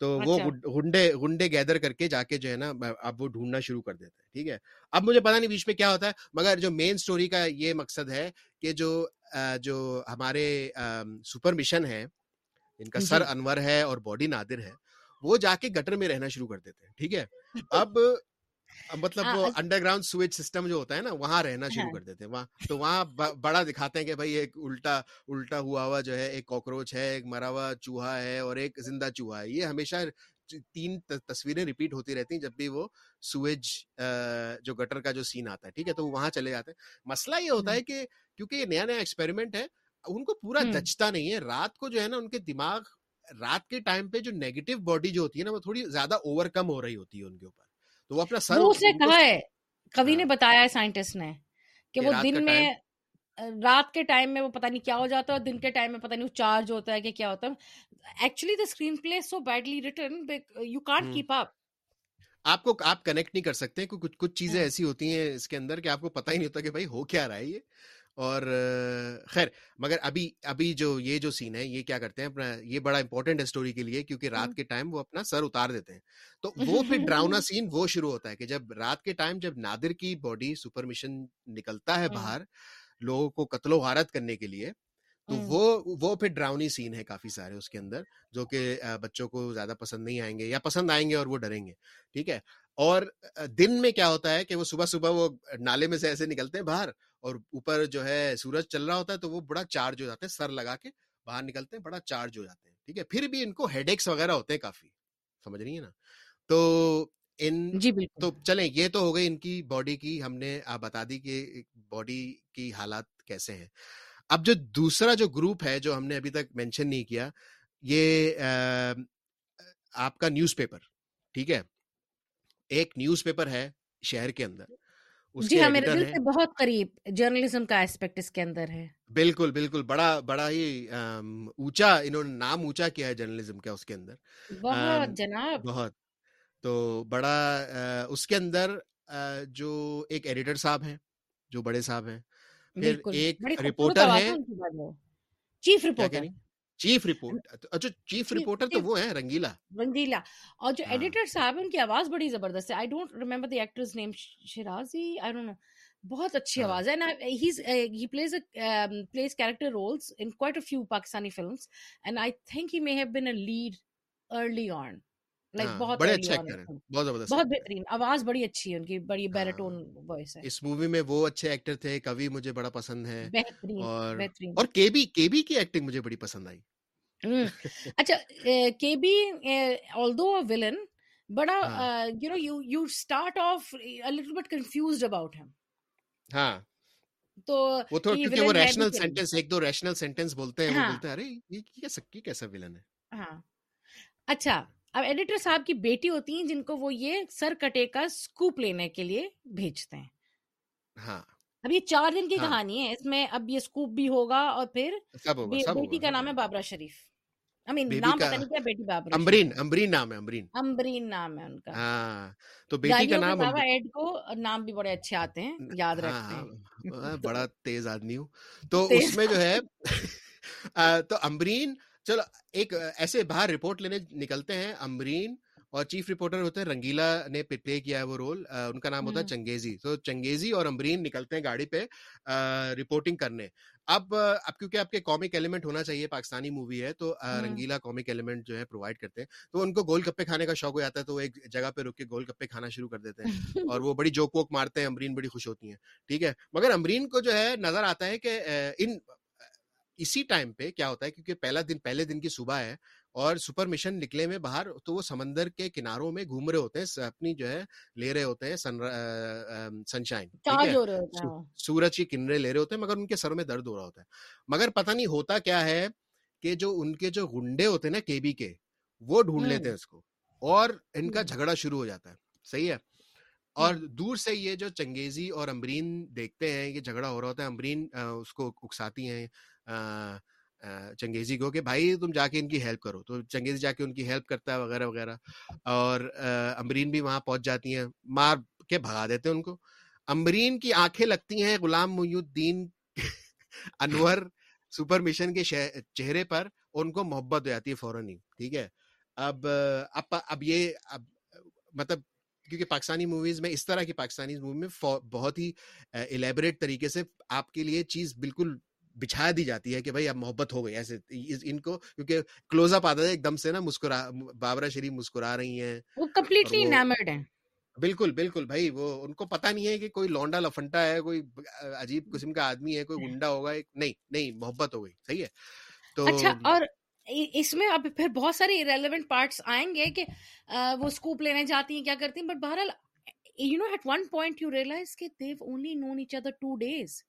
A: تو وہ گنڈے گنڈے گیدر کر کے جا کے جو ہے نا اب وہ ڈھونڈنا شروع کر دیتے ہیں ٹھیک ہے۔ اب مجھے پتا نہیں بیچ میں کیا ہوتا ہے مگر جو مین سٹوری کا یہ مقصد ہے کہ جو جو ہمارے سپر مشن ہے ان کا سر جی۔ انور ہے اور باڈی نادر ہے وہ جا کے گٹر میں رہنا شروع کر دیتے ہیں ٹھیک ہے۔ اب مطلب وہ انڈر گراؤنڈ سویج سسٹم جو ہوتا ہے نا وہاں رہنا شروع ہاں۔ کر دیتے ہیں۔ وہاں تو وہاں بڑا دکھاتے ہیں کہ بھائی ایک الٹا الٹا ہوا ہوا جو ہے ایک کاکروچ ہے ایک مرا ہوا چوہا ہے اور ایک زندہ چوہا ہے۔ یہ ہمیشہ تین تصویریں ریپیٹ ہوتی رہتی ہیں جب بھی وہ سویج جو گٹر کا جو سین آتا ہے ٹھیک ہے؟ تو وہاں چلے جاتے ہیں۔ مسئلہ یہ ہوتا ہے کہ کیونکہ یہ نیا نیا ایکسپیریمنٹ ہے ان کو پورا جچتا نہیں ہے۔ رات کو جو ہے نا ان کے دماغ رات کے ٹائم پہ جو نیگیٹو باڈی جو ہوتی ہے نا وہ تھوڑی زیادہ اوور کم ہو رہی ہوتی ہے ان کے اوپر۔ تو وہ اپنا سر
C: اس نے کہا ہے؟ کبھی نے بتایا ہے سائنٹسٹ نے کہ وہ دن میں رات کے ٹائم میں وہ پتہ نہیں کیا ہو جاتا ہے اور دن کے ٹائم میں پتہ نہیں چارج ہوتا ہے کہ کیا ہوتا ہے۔ Actually the screenplay so badly written you can't keep up
A: آپ کو آپ کنیکٹ نہیں کر سکتے کچھ کچھ چیزیں ایسی ہوتی ہیں اس کے اندر کہ آپ کو پتہ ہی نہیں ہوتا کہ بھائی ہو کیا رہا ہے یہ۔ اور خیر مگر ابھی ابھی جو یہ جو سین ہے یہ کیا کرتے ہیں اپنا یہ بڑا امپورٹنٹ ہے اسٹوری کے لیے کیونکہ رات کے ٹائم وہ اپنا سر اتار دیتے ہیں۔ تو وہ پھر ڈراؤنا سین وہ شروع ہوتا ہے کہ جب رات کے ٹائم جب نادر کی باڈی سپر مشن نکلتا ہے باہر لوگوں کو قتل و غارت کرنے کے لیے تو وہ وہ پھر ڈراؤنی سین ہے کافی سارے اس کے اندر جو کہ بچوں کو زیادہ پسند نہیں آئیں گے یا پسند آئیں گے اور وہ ڈریں گے ٹھیک ہے؟ اور دن میں کیا ہوتا ہے کہ وہ صبح صبح وہ نالے میں سے ایسے نکلتے ہیں باہر اور اوپر جو ہے سورج چل رہا ہوتا ہے تو وہ بڑا چارج ہو جاتے ہیں سر لگا کے باہر نکلتے ہیں بڑا چارج ہو جاتے ہیں ٹھیک ہے؟ پھر بھی ان کو ہیڈ ایکس وغیرہ ہوتے ہیں کافی سمجھ رہی ہے نا؟ تو ان جی تو چلیں یہ تو ہو گئی ان کی باڈی کی ہم نے بتا دی کہ باڈی کی حالات کیسے ہیں۔ اب جو دوسرا جو گروپ ہے جو ہم نے ابھی تک مینشن نہیں کیا یہ آپ کا نیوز پیپر ٹھیک ہے؟ ایک نیوز پیپر ہے شہر کے اندر۔
C: جی ہاں میرے دل سے بہت قریب جرنلزم کا اسپیکٹ اس کے اندر ہے۔
A: بالکل بالکل بڑا بڑا ہی اونچا انہوں نے نام اونچا کیا ہے جرنلزم کا اس کے اندر۔
C: بہت جناب۔
A: بہت۔ تو بڑا اس کے اندر جو ایک ایڈیٹر صاحب ہیں جو بڑے صاحب ہیں۔ پھر ایک رپورٹر ہے
C: چیف رپورٹر
A: چیف رپورٹ اچھا چیف رپورٹر تو وہ ہیں رنگیلا۔
C: رنگیلا۔ اور جو ایڈیٹر صاحب ان کی آواز بڑی زبردست ہے۔ I don't remember the actor's name Shirazi I don't know بہت اچھی آواز ہے۔ He plays plays character roles in quite a few Pakistani films and I think he may have been a lead early on
A: بہت بہترین
C: آواز بڑی اچھی ہے ان کی بڑی بیریٹون وائس ہے۔
A: اس مووی میں وہ اچھے ایکٹر تھے کبھی مجھے بڑا پسند ہے اور اور کے بی کے بی کی ایکٹنگ مجھے بڑی پسند آئی۔
C: اچھا کے بی آلدو ولن بڑا you know you you start off little bit confused about him
A: ہاں۔ تو وہ تو کیونکہ وہ ریشنل سینٹنس ایک دو ریشنل سینٹنس بولتے ہیں وہ بولتے ہیں ارے یہ کیسا ولن ہے؟
C: ہاں۔ اچھا اب ایڈیٹر صاحب کی بیٹی ہوتی ہیں جن کو وہ یہ سر کٹے کا سکوپ لینے کے لیے بھیجتے ہیں۔
A: ہاں۔
C: اب یہ چار دن کی کہانی ہے اس میں اب یہ سکوپ بھی ہوگا اور پھر بیٹی کا نام ہے بابرا شریف۔ نام پتہ نہیں کیا بیٹی بابرا
A: امبرین امبرین نام ہے امبرین
C: امبرین نام ہے ان کا۔
A: ہاں تو بیٹی کا نام
C: ایڈ کو نام بھی بڑے اچھے آتے ہیں یاد رکھتے ہیں۔
A: بڑا تیز آدمی ہوں۔ تو اس میں جو ہے تو امبرین چلو ایک ایسے باہر رپورٹ لینے نکلتے ہیں امبرین اور چیف رپورٹر ہوتے ہیں رنگیلا نے پلے کیا ہے وہ رول ان کا نام ہوتا ہے چنگیزی۔ تو چنگیزی اور امبرین نکلتے ہیں گاڑی پہ رپورٹنگ کرنے۔ اب اب کیونکہ آپ کے کامک ایلیمنٹ ہونا چاہیے پاکستانی مووی ہے تو رنگیلا کامک ایلیمنٹ جو ہے پرووائڈ کرتے ہیں۔ تو ان کو گول گپے کھانے کا شوق ہو جاتا ہے تو وہ ایک جگہ پہ رک کے گول گپے کھانا شروع کر دیتے ہیں۔ اور وہ بڑی جوک ووک مارتے ہیں امرین بڑی خوش ہوتی ہیں۔ ٹھیک ہے؟ مگر امرین کو جو ہے نظر آتا ہے کہ ان اسی ٹائم پہ کیا ہوتا ہے کیونکہ پہلا دن پہلے دن کی صبح ہے اور سپر مشن نکلے میں باہر تو وہ سمندر کے کناروں میں گھوم رہے ہوتے ہیں اپنی جو ہے لے رہے ہوتے ہیں سن شائن سورج کی کنرے لے رہے ہوتے ہیں مگر ان کے سر میں درد ہو رہا ہوتا ہے۔ مگر پتہ نہیں ہوتا کیا ہے کہ جو ان کے جو گنڈے ہوتے ہیں نا کے بی کے وہ ڈھونڈ لیتے ہیں اس کو اور ان کا جھگڑا شروع ہو جاتا ہے صحیح ہے؟ اور دور سے یہ جو چنگیزی اور امبرین دیکھتے ہیں کہ جھگڑا ہو رہا ہوتا ہے امبرین اس کو اکساتی ہیں چنگیزی کو کہ بھائی تم جا کے ان کی ہیلپ کرو۔ تو چنگیزی جا کے ان کی ہیلپ کرتا ہے وغیرہ وغیرہ۔ اور امبرین بھی وہاں پہنچ جاتی ہیں، مار کے بھگا دیتے ہیں ان کو۔ امبرین کی آنکھیں لگتی ہیں غلام محی الدین انور سپر مشن کے چہرے پر ان کو محبت ہو جاتی ہے فوراً ہی، ٹھیک ہے؟ اب اب اب یہ، اب مطلب کیونکہ پاکستانی موویز میں، اس طرح کی پاکستانی مووی میں بہت ہی الیبریٹ طریقے سے آپ کے لیے چیز بالکل بچھا دی جاتی ہے کہ بھائی اب محبت ہو گئی ایسے ان کو کیونکہ کلوز اپ آتا ہے ایک دم سے نا مسکرا بابرا شریف مسکرا رہی ہیں
C: وہ کمپلیٹلی انیمرڈ ہیں۔
A: بالکل بالکل بھائی وہ ان کو پتا نہیں ہے کہ کوئی لونڈا لفنٹا ہے کوئی عجیب قسم کا آدمی ہے کوئی گنڈا ہوگا نہیں نہیں محبت ہو گئی صحیح ہے۔
C: تو اچھا اور اس میں اب پھر بہت سارے ریلیونٹ پارٹس آئیں گے کہ وہ اسکوپ لینے جاتی ہیں کیا کرتی ہیں؟ بٹ بہرحال you know at one point you realise کہ they've only known each other two days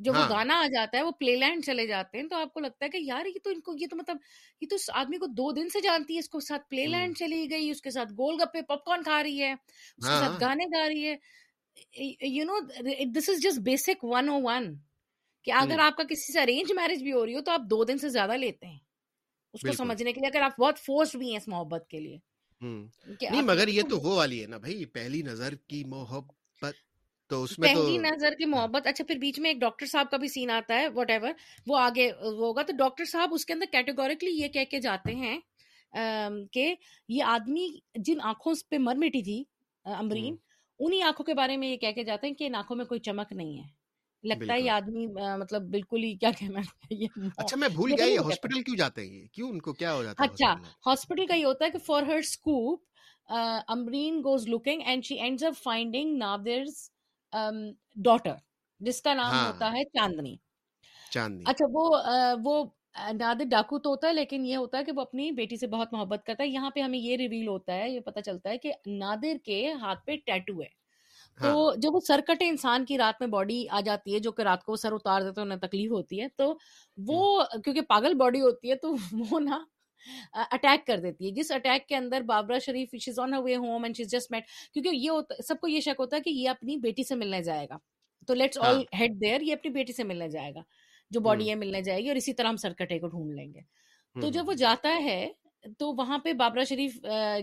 C: جب وہ گانا آ جاتا ہے وہ پلے لینڈ چلے جاتے ہیں تو آپ کو لگتا ہے کہ یار یہ تو ان کو یہ تو مطلب یہ تو آدمی کو دو دن سے جانتی ہے اس کو ساتھ پلے لینڈ چلی گئی اس کے ساتھ گول گپے پاپ کارن کھا رہی ہے اس کے ساتھ گانے گا رہی ہے۔ You know this is just basic one oh one کہ اگر آپ کا کسی سے ارینج میرج بھی ہو رہی ہو تو آپ دو دن سے زیادہ لیتے ہیں۔ اس کو سمجھنے کے لیے اگر آپ بہت فورس بھی ہیں اس محبت کے لیے
A: نہیں مگر یہ تو وہ والی ہے نا بھائی پہلی نظر کی محبت تو اس میں
C: پہلی نظر کی محبت اچھا پھر بیچ میں ایک ڈاکٹر صاحب کا بھی سین آتا ہے وٹ ایور وہ آگے ہوگا۔ تو ڈاکٹر صاحب اس کے اندر کیٹیگوریکلی یہ کہہ کے جاتے ہیں کہ یہ آدمی جن آنکھوں پہ مر مٹی تھی امبرین انہی آنکھوں کے بارے میں یہ کہہ کے جاتے ہیں کہ ان آنکھوں میں کوئی چمک نہیں ہے۔ لگتا ہے یہ آدمی مطلب بالکل ہی کیا کہنا
A: اچھا میں بھول گیا یہ ہاسپٹل کیوں جاتے ہیں کیوں ان کو کیا ہو جاتا ہے
C: اچھا ہاسپٹل کا یہ ہوتا ہے کہ for her scope Ambreen goes looking and she ends up finding Nadir's daughter جس کا نام ہوتا ہے چاندنی۔
A: چاندنی۔
C: اچھا وہ وہ نادر ڈاکو تو ہوتا ہے لیکن یہ ہوتا ہے کہ وہ اپنی بیٹی سے بہت محبت کرتا ہے۔ یہاں پہ ہمیں یہ ریویل ہوتا ہے یہ پتا چلتا ہے کہ نادر کے ہاتھ پہ ٹیٹو ہے۔ تو جب وہ سر کٹے انسان کی رات میں باڈی آ جاتی ہے جو کہ رات کو سر اتار دیتے انہیں تکلیف ہوتی ہے تو وہ کیونکہ پاگل باڈی ہوتی ہے تو وہ نا اٹیک کر دیتی ہے۔ جس اٹیک کے اندر Babra Sharif she's on way home and she's just met کیونکہ یہ ہوتا سب کو یہ شک ہوتا ہے کہ یہ اپنی بیٹی سے ملنے جائے گا۔ تو لیٹس آل ہیڈ دیئر یہ اپنی بیٹی سے ملنے جائے گا۔ جو باڈی ہے ملنے جائے گی اور اسی طرح ہم سرکٹے کو ڈھونڈ لیں گے۔ تو جب وہ جاتا ہے تو وہاں پہ Babra Sharif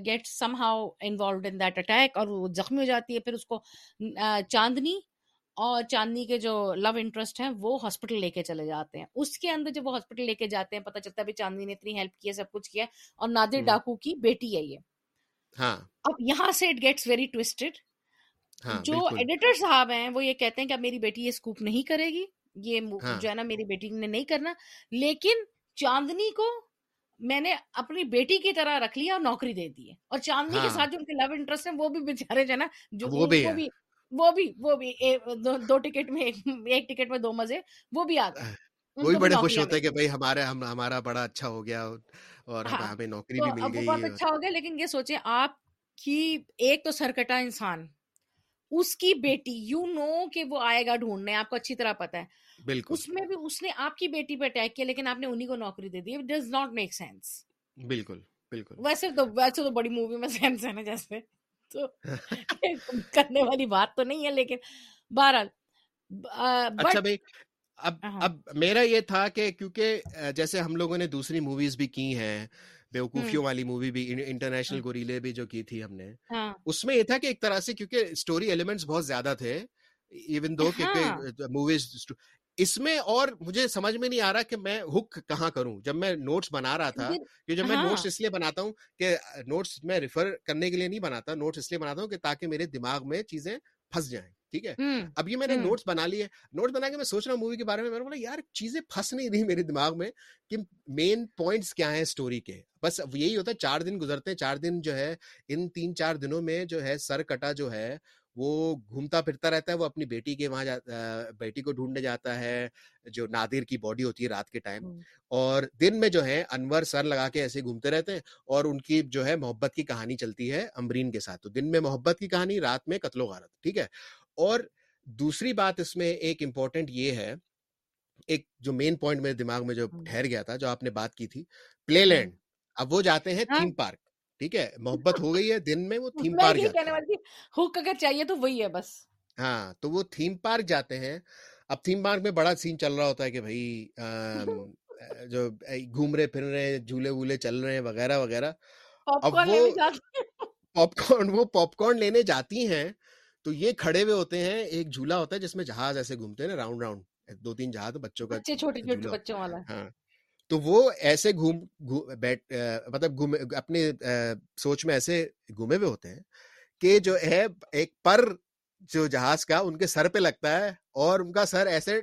C: get somehow involved in that attack اور وہ زخمی ہو جاتی ہے۔ پھر اس کو چاندنی اور چاندنی کے جو لو انٹرسٹ ہیں وہ ہاسپٹل لے کے چلے جاتے ہیں۔ اس کے اندر جب وہ ہاسپٹل لے کے جاتے ہیں پتہ چلتا ہے چاندنی نے اتنی ہیلپ کی ہے سب کچھ کیا اور نادر ڈاکو کی بیٹی ہے یہ۔
A: ہاں۔
C: اب یہاں سے اٹ گیٹس ویری ٹوسٹڈ جو ایڈیٹر صاحب ہیں وہ یہ کہتے ہیں کہ اب میری بیٹی یہ اسکوپ نہیں کرے گی یہ جو ہے نا میری بیٹی نے نہیں کرنا۔ لیکن چاندنی کو میں نے اپنی بیٹی کی طرح رکھ لیا اور نوکری دے دی ہے۔ اور چاندنی کے ساتھ جو ان کے لو انٹرسٹ ہیں وہ بھی بےچارے جو ہے نا جو بھی وہ بھی وہ بھی دو ٹکٹ میں ایک ٹکٹ میں دو مزے وہ بھی آ گئے۔
A: وہ بھی بڑے خوش ہوتے کہ بھائی ہمارے ہمارا بڑا اچھا ہو گیا اور ہاں، ہمیں نوکری بھی مل گئی
C: بہت اچھا ہو گیا لیکن یہ سوچیں آپ کی ایک تو سرکٹا انسان اس کی بیٹی یو نو کہ وہ آئے گا ڈھونڈنے آپ کو اچھی طرح پتا ہے۔
A: بالکل۔
C: اس میں بھی اس نے آپ کی بیٹی پہ اٹیک کیا لیکن آپ نے انہیں کو نوکری دے دی ڈز ناٹ میک سینس
A: بالکل بالکل۔
C: ویسے تو ویسے تو بڑی مووی میں سینس ہے نا جیسے۔ تو کرنے والی بات تو نہیں ہے لیکن بہرحال
A: اچھا بھائی اب اب میرا یہ تھا کہ کیونکہ جیسے ہم لوگوں نے دوسری موویز بھی کی ہیں بیوقوفیوں والی مووی بھی انٹرنیشنل گوریلے بھی جو کی تھی ہم نے اس میں یہ تھا کہ ایک طرح سے کیونکہ اسٹوری ایلیمنٹس بہت زیادہ تھے ایون دو موویز اس میں اور مجھے سمجھ میں نہیں آ رہا کہ میں ہک کہاں کروں۔ جب میں نوٹس بنا رہا تھا کہ جب میں
C: ہاں۔
A: نوٹس اس لیے بناتا ہوں کہ نوٹس میں ریفر کرنے کے لیے نہیں بناتا نوٹس اس لیے بناتا ہوں کہ تاکہ میرے دماغ میں چیزیں پھنس جائیں ٹھیک ہے؟ اب یہ میں نے نوٹس بنا لیے نوٹس بنا کے میں سوچ رہا ہوں مووی کے بارے میں میں نے بولا یار چیزیں پھنس نہیں رہی میرے دماغ میں کہ مین پوائنٹس کیا ہیں اسٹوری کے؟ بس یہی ہوتا ہے چار دن گزرتے ہیں چار دن جو ہے ان تین چار دنوں میں جو ہے سر کٹا جو ہے وہ گھومتا پھرتا رہتا ہے وہ اپنی بیٹی کے وہاں جا- بیٹی کو ڈھونڈنے جاتا ہے جو نادر کی باڈی ہوتی ہے رات کے ٹائم۔ اور دن میں جو ہے انور سر لگا کے ایسے گھومتے رہتے ہیں اور ان کی جو ہے محبت کی کہانی چلتی ہے امبرین کے ساتھ۔ تو دن میں محبت کی کہانی رات میں قتل و غارت ٹھیک ہے؟ اور دوسری بات اس میں ایک امپورٹنٹ یہ ہے ایک جو مین پوائنٹ میرے دماغ میں جو ٹھہر گیا تھا جو آپ نے بات کی تھی پلے لینڈ اب وہ جاتے ہیں
C: ہاں۔
A: تھیم پارک ٹھیک ہے محبت ہو گئی ہے دن میں وہ تھیم پارک جاتے ہیں
C: ہک اگر چاہیے تو وہی ہے بس
A: ہاں تو وہ تھیم پارک جاتے ہیں اب تھیم پارک میں بڑا سین چل رہا ہوتا ہے کہ بھائی جو گھوم رہے پھر رہے ہیں جھولے وولے چل رہے ہیں وغیرہ وغیرہ اب وہ پاپ کارن وہ پاپ کارن لینے جاتی ہیں تو یہ کھڑے ہوئے ہوتے ہیں ایک جھولا ہوتا ہے جس میں جہاز ایسے گھومتے ہیں نا راؤنڈ راؤنڈ دو تین جہاز بچوں کا
C: چھوٹے چھوٹے بچوں والا
A: ہاں تو وہ ایسے گھوم گھو- بیٹھ مطلب آ، سوچ میں ایسے گھومے ہوئے ہوتے ہیں کہ جو ہے ایک پر جو جہاز کا ان کے سر پہ لگتا ہے اور ان کا سر ایسے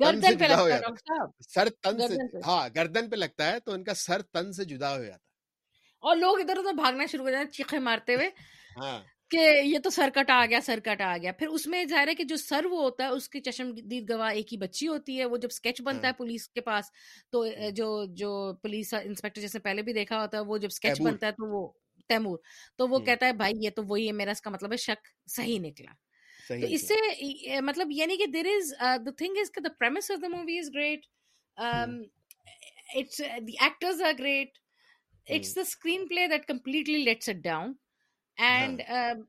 C: گردن پہ لگتا ہے
A: ہے۔ سر تن سے ہاں گردن پہ لگتا ہے تو ان کا سر تن سے جدا ہو جاتا
C: اور لوگ ادھر ادھر بھاگنا شروع ہو جاتے ہیں چیخے مارتے ہوئے۔
A: ہے ہاں۔
C: کہ یہ تو سر کٹ آ گیا سر کٹ آ گیا۔ پھر اس میں ظاہر ہے کہ جو سر وہ ہوتا ہے اس کی چشم دید گواہ ایک ہی بچی ہوتی ہے وہ جب اسکیچ بنتا ہے
A: ہاں۔
C: پولیس کے پاس تو
A: ہوں،
C: جو جو پولیس انسپیکٹر جیسے پہلے بھی دیکھا ہوتا ہے وہ جب اسکیچ بنتا ہے تو وہ تیمور۔ تو وہ
A: ہوں،
C: کہتا ہے بھائی یہ تو وہی ہے میرا اس کا مطلب ہے شک صحیح نکلا۔ تو اس سے مطلب یہ نہیں کہ there is the thing is the premise of the movie is great it's the actors are great
A: ہوں،
C: it's the screenplay that completely lets it down and um,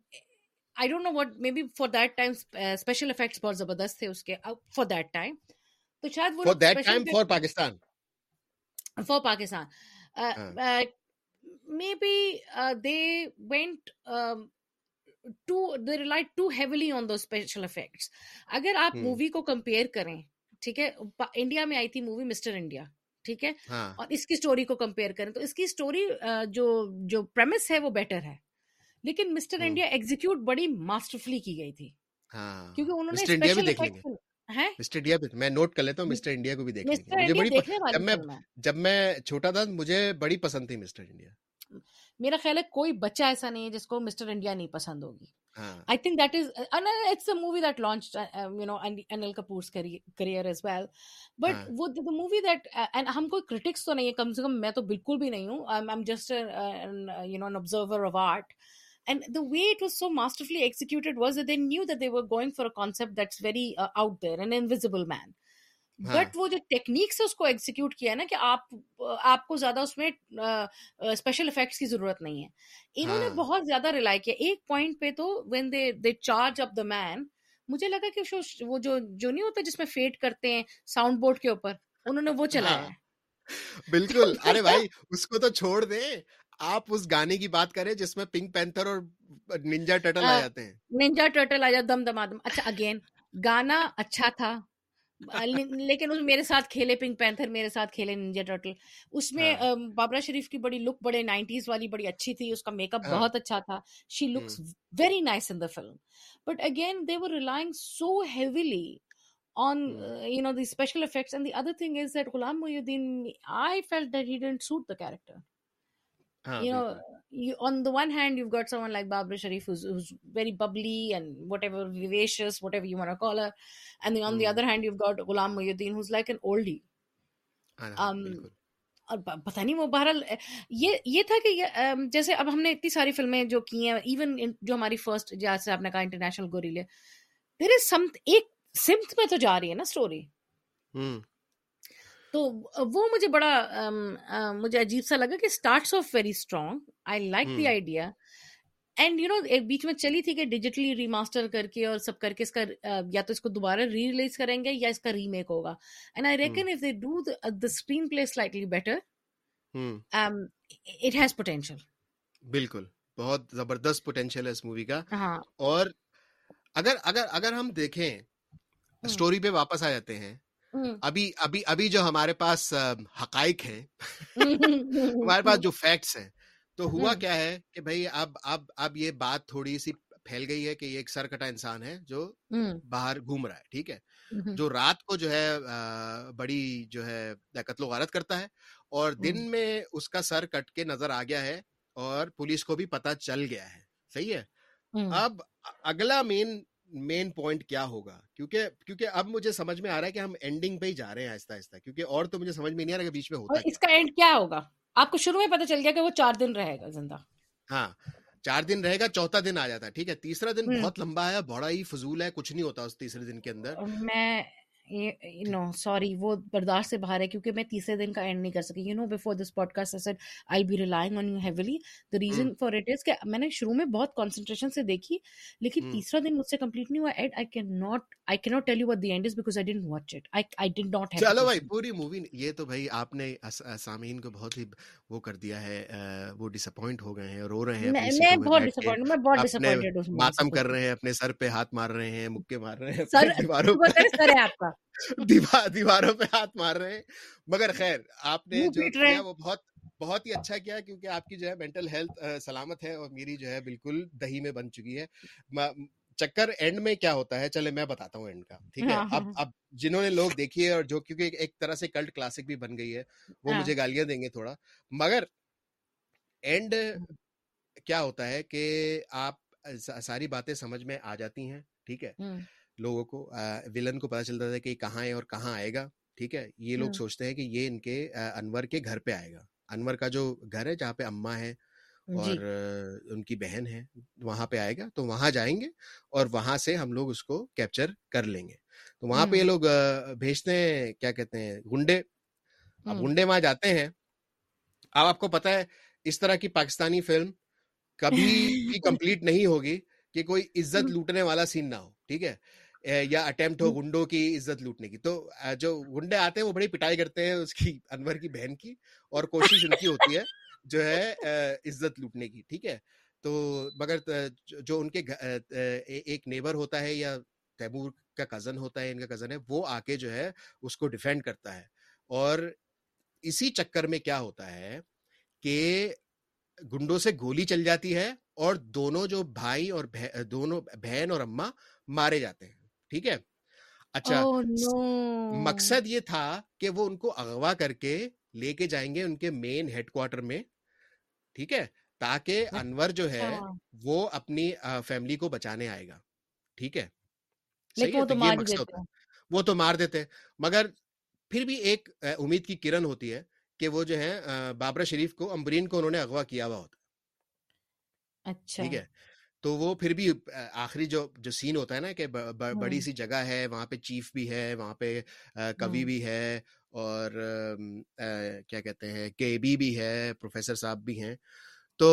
C: i don't know what maybe for that time uh, special effects بہت زبردست تھے اس کے for that time. تو شاید وہ
A: for that time for Pakistan
C: for pakistan? Maybe uh, they went um, too they relied too heavily on those special effects. اگر آپ movie کو کمپیئر کریں ٹھیک ہے انڈیا میں آئی تھی مووی مسٹر انڈیا ٹھیک ہے اور اس کی سٹوری کو کمپیئر کریں تو اس کی سٹوری جو جو پریمس ہے وہ بیٹر ہے لیکن مسٹر انڈیا ایگزیکیوٹ بڑی ماسٹرفلی کی گئی تھی۔
A: ہاں۔
C: کیونکہ انہوں نے
A: مسٹر انڈیا بھی
C: اسپیشل
A: مسٹر انڈیا میں نوٹ کر لیتا ہوں مسٹر انڈیا کو بھی دیکھ مجھے بڑی جب میں جب میں چھوٹا تھا مجھے بڑی پسند تھی مسٹر انڈیا۔
C: میرا خیال ہے کوئی بچہ ایسا نہیں ہے جس کو مسٹر انڈیا نہیں پسند ہوگی۔ movie that launched, uh, um, you know, An- Anil Kapoor's career, career as well. But
A: ہاں۔
C: وہ that, uh, and ہم کوئی critics تو نہیں ہے کم سے کم میں تو بالکل بھی نہیں ہوں۔ A, an, uh, you know, an observer of art. And the way it was so masterfully executed was that they knew that they were going for a concept that's very uh, out there, an invisible man. But وہ جو technique سے اس کو execute کیا نا کہ آپ آپ کو زیادہ اس میں اسپیشل افیکٹس کی ضرورت نہیں ہے انہوں نے بہت زیادہ ریلائی کیا ایک پوائنٹ پہ تو when they they charge up دا مین مجھے لگا کہ وہ جو جو نہیں ہوتا جس میں فیٹ کرتے ہیں ساؤنڈ بورڈ کے اوپر انہوں نے وہ چلایا ہے
A: بالکل ارے بھائی اس کو تو چھوڑ دیں آپ اس گانے کی بات کریں جس میں پنک پینتھر اور ننجا ٹٹل آ جاتے ہیں۔
C: ننجا ٹرٹل آ جا دم دم۔ آدم اچھا اگین گانا اچھا تھا۔ لیکن میرے ساتھ کھیلے پنک پینتھر میرے ساتھ کھیلے ننجا ٹرٹل۔ اس میں
A: ہاں۔
C: بابرا شریف کی بڑی لک بڑے نائنٹیز والی بڑی اچھی تھی۔ اس کا میک اپ
A: ہاں۔
C: بہت اچھا تھا۔ She looks very nice in the film but again they were relying so heavily uh, you know these special effects. And the other thing is that Ghulam Muhyiddin I felt that he didn't suit the character.
A: ہاں
C: you know you, on the one hand you've got someone like Babra Sharif who's, who's very bubbly and whatever vivacious whatever you want to call her and then on the
A: ہوں
C: other hand you've got Ghulam Muhyiddin who's like an oldie
A: ہاں
C: um
A: بالکل
C: اور ب- پتہ نہیں وہ بہرحال یہ یہ تھا کہ um, جیسے اب ہم نے اتنی ساری فلمیں جو کی ہیں ایون جو ہماری فرسٹ جیسے آپ نے کہا انٹرنیشنل گوریلے دیر از سم ایک سمت میں تو جا رہی ہے نا اسٹوری تو وہ مجھے بڑا مجھے عجیب سا لگا کہ starts off very strong I like the idea and you know ایک بیچ میں چلی تھی کہ ڈیجیٹلی ریماسٹر کر کے اور سب کر کے اس کا یا تو اس کو دوبارہ ری ریلیز کریں گے یا اس کا ریمیک ہوگا۔ And I reckon if they do the screenplay slightly better it has potential
A: بالکل۔ بہت زبردست پوٹینشیل ہے اس مووی کا۔
C: ہاں۔
A: اور اگر اگر اگر ہم دیکھیں اسٹوری پہ واپس آ جاتے ہیں۔ ابھی ابھی ابھی جو ہمارے پاس حقائق ہیں ہمارے پاس جو فیکٹس ہیں تو ہوا کیا ہے کہ بھائی اب اب اب یہ بات تھوڑی سی پھیل گئی ہے کہ یہ ایک سر کٹا انسان ہے جو باہر گھوم رہا ہے ٹھیک ہے؟ جو رات کو جو ہے بڑی جو ہے قتل و غارت کرتا ہے اور دن میں اس کا سر کٹ کے نظر آ گیا ہے اور پولیس کو بھی پتا چل گیا ہے صحیح ہے؟ اب اگلا مین مین پوائنٹ کیا ہوگا؟ کیونکہ کیونکہ اب مجھے سمجھ میں آ رہا ہے کہ ہم اینڈنگ پہ ہی جا رہے ہیں آہستہ آہستہ کیونکہ اور تو مجھے سمجھ میں نہیں آ رہا کہ بیچ میں ہوتا
C: اس کا اینڈ کیا ہوگا؟ آپ کو شروع میں پتا چل گیا کہ وہ چار دن رہے گا زندہ۔
A: ہاں چار دن رہے گا چوتھا دن آ جاتا ہے ٹھیک ہے؟ تیسرا دن بہت لمبا ہے بڑا ہی فضول ہے کچھ نہیں ہوتا اس تیسرے دن کے اندر۔
C: میں نو سوری وہ برداشت سے باہر ہے کیونکہ میں تیسرے دن کا اینڈ نہیں کر سکی۔ You know before this podcast I be relying on you heavily the reason for it is کہ میں نے شروع میں بہت کانسنٹریشن سے دیکھی لیکن تیسرا دن مجھ سے کمپلیٹ نہیں ہوا۔ And I can not I can not tell you what the end is because I didn't watch it I didn't not
A: چلو بھائی پوری مووی یہ تو بھائی آپ نے سامعین کو بہت ہی وہ کر دیا ہے وہ ڈس اپوائنٹ ہو گئے ہیں رو رہے ہیں
C: میں بہت ڈس اپوائنٹ میں بہت ڈس اپوائنٹڈ
A: ہوں ماتم کر رہے ہیں اپنے سر پہ ہاتھ مار رہے ہیں مکے مار رہے ہیں
C: سر سر ہے آپ کا۔
A: دیواروں پہ ہاتھ مار رہے ہیں۔ مگر خیر آپ نے جو کیا وہ بہت بہت ہی اچھا کیا کیونکہ آپ کی جو ہے مینٹل ہیلتھ سلامت ہے اور میری جو ہے بالکل دہی میں بن چکی ہے۔ چکر اینڈ میں کیا ہوتا ہے؟ چلے میں بتاتا ہوں اینڈ کا ٹھیک ہے؟ اب اب جنہوں نے لوگ دیکھی ہے اور جو کیونکہ ایک طرح سے کلٹ کلاسک بھی بن گئی ہے وہ مجھے گالیاں دیں گے تھوڑا۔ مگر اینڈ کیا ہوتا ہے کہ آپ ساری باتیں سمجھ میں آ جاتی ہیں ٹھیک ہے؟ لوگوں کو ولن کو پتا چلتا تھا کہ کہاں ہے اور کہاں آئے گا ٹھیک ہے؟ یہ لوگ سوچتے ہیں کہ یہ ان کے انور کے گھر پہ آئے گا۔ انور کا جو گھر ہے جہاں پہ اما ہے اور ان کی بہن ہے وہاں پہ آئے گا۔ تو وہاں جائیں گے اور وہاں سے ہم لوگ اس کو کیپچر کر لیں گے۔ تو وہاں پہ یہ لوگ بھیجتے ہیں کیا کہتے ہیں گنڈے اب گنڈے وہاں جاتے ہیں۔ اب آپ کو پتا ہے اس طرح کی پاکستانی فلم کبھی بھی کمپلیٹ نہیں ہوگی کہ کوئی عزت لوٹنے والا سین نہ ہو ٹھیک ہے؟ یا اٹمپٹ ہو گنڈوں کی عزت لوٹنے کی۔ تو جو گنڈے آتے ہیں وہ بڑی پٹائی کرتے ہیں اس کی انور کی بہن کی اور کوشش ان کی ہوتی ہے جو ہے عزت لوٹنے کی ٹھیک ہے؟ تو مگر جو ان کے ایک نیبر ہوتا ہے یا تیمور کا کزن ہوتا ہے ان کا کزن ہے وہ آ کے جو ہے اس کو ڈیفینڈ کرتا ہے۔ اور اسی چکر میں کیا ہوتا ہے کہ گنڈوں سے گولی چل جاتی ہے اور دونوں جو بھائی اور دونوں بہن اور اما مارے جاتے ہیں۔ ٹھیک ہے؟ اچھا مقصد یہ تھا کہ وہ ان کو اغوا کر کے لے کے جائیں گے ان کے مین ہیڈ کوارٹر میں ٹھیک ہے؟ تاکہ انور جو ہے وہ اپنی فیملی کو بچانے آئے گا ٹھیک ہے؟ وہ تو مار دیتے مگر پھر بھی ایک امید کی کرن ہوتی ہے کہ وہ جو ہے بابرا شریف کو امبرین کو انہوں نے اغوا کیا ہوا ہوتا
C: اچھا۔
A: ٹھیک ہے؟ تو وہ پھر بھی آخری جو جو سین ہوتا ہے نا کہ بڑی سی جگہ ہے وہاں پہ چیف بھی ہے وہاں پہ کبھی بھی ہے اور کیا کہتے ہیں کے بی بھی ہے پروفیسر صاحب بھی ہیں۔ تو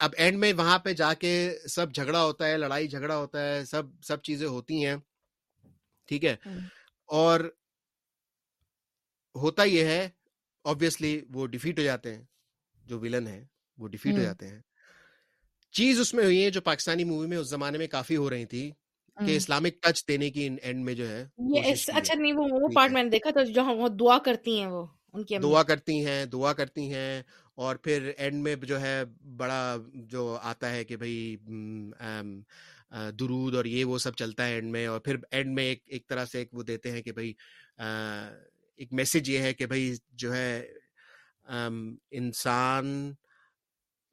A: اب اینڈ میں وہاں پہ جا کے سب جھگڑا ہوتا ہے لڑائی جھگڑا ہوتا ہے سب سب چیزیں ہوتی ہیں۔ ٹھیک ہے؟ اور ہوتا یہ ہے آبویسلی وہ ڈیفیٹ ہو جاتے ہیں۔ جو ولن ہے وہ ڈیفیٹ ہو جاتے ہیں۔ چیز اس میں ہوئی ہے جو پاکستانی مووی میں اس زمانے میں کافی ہو رہی تھی کہ اسلامک ٹچ دینے کی اینڈ میں جو ہے
C: اچھا نہیں وہ پارٹ میں نے دیکھا تو جو وہ دعا کرتی ہیں وہ ان کی
A: دعا کرتی ہیں دعا کرتی ہیں اور پھر اینڈ میں جو ہے بڑا جو آتا ہے کہ بھائی درود اور یہ وہ سب چلتا ہے اینڈ میں اور پھر اینڈ میں ایک ایک طرح سے ایک وہ دیتے ہیں کہ بھائی ایک میسج یہ ہے کہ بھائی جو ہے انسان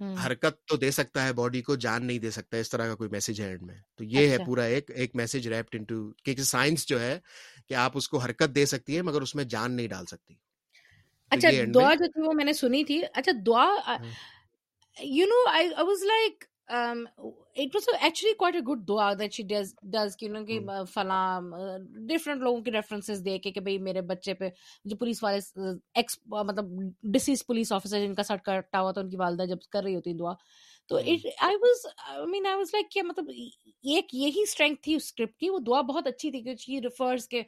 A: حرکت تو دے سکتا ہے باڈی کو جان نہیں دے سکتا اس طرح کا کوئی میسج ہے اینڈ میں۔ تو یہ ہے پورا ایک ایک میسج ریپڈ انٹو کیونکہ سائنس جو ہے کہ آپ اس کو حرکت دے سکتی ہے مگر اس میں جان نہیں ڈال سکتی۔
C: اچھا دعا جو تھی وہ میں نے سنی تھی۔ اچھا Dua you know I was like it was actually quite a good Dua that she does does کہ فلاں ڈفرینٹ لوگوں کی ریفرنسز دے کے کہ بھائی میرے بچے پہ جو پولیس والے ایکس مطلب ڈسیز پولیس آفیسر جن کا سٹ کٹا ہوا تھا ان کی والدہ جب کر رہی ہوتی دعا تو I was mean I was like کہ مطلب ایک یہی اسٹرینتھ تھی اس اسکرپٹ کی وہ دعا بہت اچھی تھی کہ ریفرس کے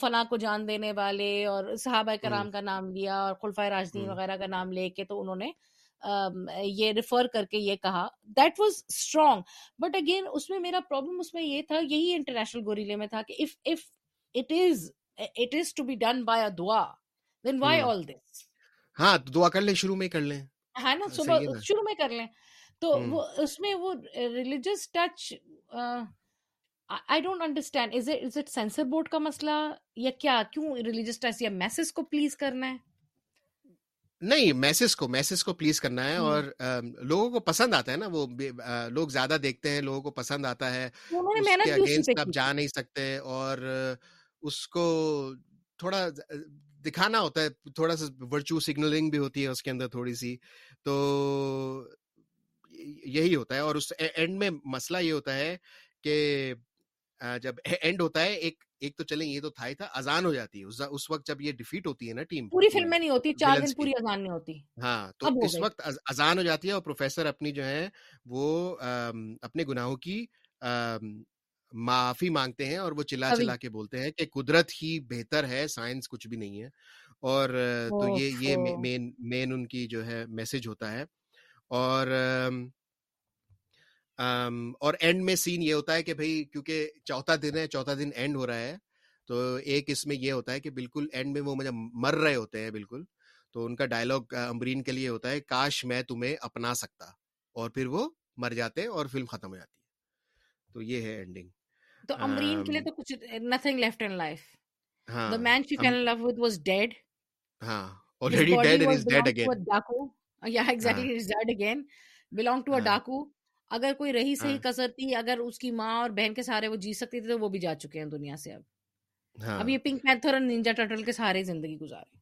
C: فلاں کو جان دینے والے اور صحابہ کرام کا نام لیا اور خلفۂ راجدین وغیرہ کا نام لے کے تو انہوں نے یہ ریفر کر کے یہ کہا۔ That was strong but again اس میں میرا پرابلم اس میں یہ تھا یہی انٹرنیشنل گوریلے میں تھا کہ if it is it is to be done by a Dua then why آل دس ہاں دعا کر لیں شروع میں کر لیں۔ ہاں نا
A: ہاں، صبح شروع میں کر لیں۔ تو وہ
C: اس
A: میں وہ religious touch I don't understand is it censor board کا مسئلہ یا کیا؟ کیوں ریلیجس ٹچ یا میسج
C: کو پلیز
A: کرنا
C: ہے؟ نہیں میسز
A: کو
C: میسز
A: کو
C: پلیز
A: کرنا ہے اور لوگوں کو پسند آتا ہے نا وہ لوگ زیادہ دیکھتے ہیں لوگوں کو پسند آتا ہے اگینسٹ آپ جا نہیں سکتے اور اس کو تھوڑا دکھانا ہوتا ہے تھوڑا سا ورچو سگنلنگ بھی ہوتی ہے اس کے اندر تھوڑی سی تو یہی ہوتا ہے اور اس اینڈ میں مسئلہ یہ ہوتا ہے کہ جب اینڈ ہوتا ہے ایک ایک تو چلیں
C: یہ تو تھا ہی تھا اذان
A: ہو
C: جاتی
A: ہے۔
C: اس وقت جب یہ
A: ڈیفیٹ ہوتی
C: ہے نا
A: ٹیم
C: پوری
A: فلم میں نہیں ہوتی چار دن پوری اذان نہیں ہوتی۔ ہاں تو اس وقت اذان ہو جاتی ہے اور پروفیسر اپنی جو ہے
C: وہ
A: اپنے گناہوں کی معافی مانگتے ہیں اور وہ چلا چلا کے بولتے ہیں کہ قدرت ہی بہتر ہے سائنس
C: کچھ
A: بھی نہیں ہے۔ اور تو یہ یہ مین مین ان کی جو ہے میسج ہوتا ہے۔ اور Um, اور اینڈ میں سین یہ ہوتا ہے کہ بھائی کیونکہ چوتھا دن ہے چوتھا دن اینڈ ہو رہا ہے تو ایک اس میں یہ ہوتا ہے کہ بالکل اینڈ میں وہ مجھے مر رہے ہوتے ہیں بالکل تو ان کا ڈائلگ امبرین کے لیے ہوتا ہے کاش میں تمہیں اپنا سکتا اور پھر وہ مر جاتے ہیں اور
C: فلم ختم ہو جاتی
A: ہے۔
C: تو یہ ہے اینڈنگ تو امبرین کے
A: لیے
C: تو کچھ
A: نتھنگ
C: لیفٹ ان لائف ہاں the man
A: she
C: fell
A: in
C: love
A: with was
C: dead
A: ہاں already
C: dead and is
A: dead
C: again yeah exactly ہاں۔ he's dead again belonged to a ہاں۔
A: daku
C: اگر کوئی رہی صحیح ہاں۔ کسر تھی اگر اس کی ماں اور بہن کے سہارے وہ جی سکتی تھی تو وہ بھی جا
A: چکے
C: ہیں دنیا سے اب۔ ہاں۔ اب یہ پنک پینتھر اور نینجا
A: ٹرٹل کے سہارے زندگی گزارے۔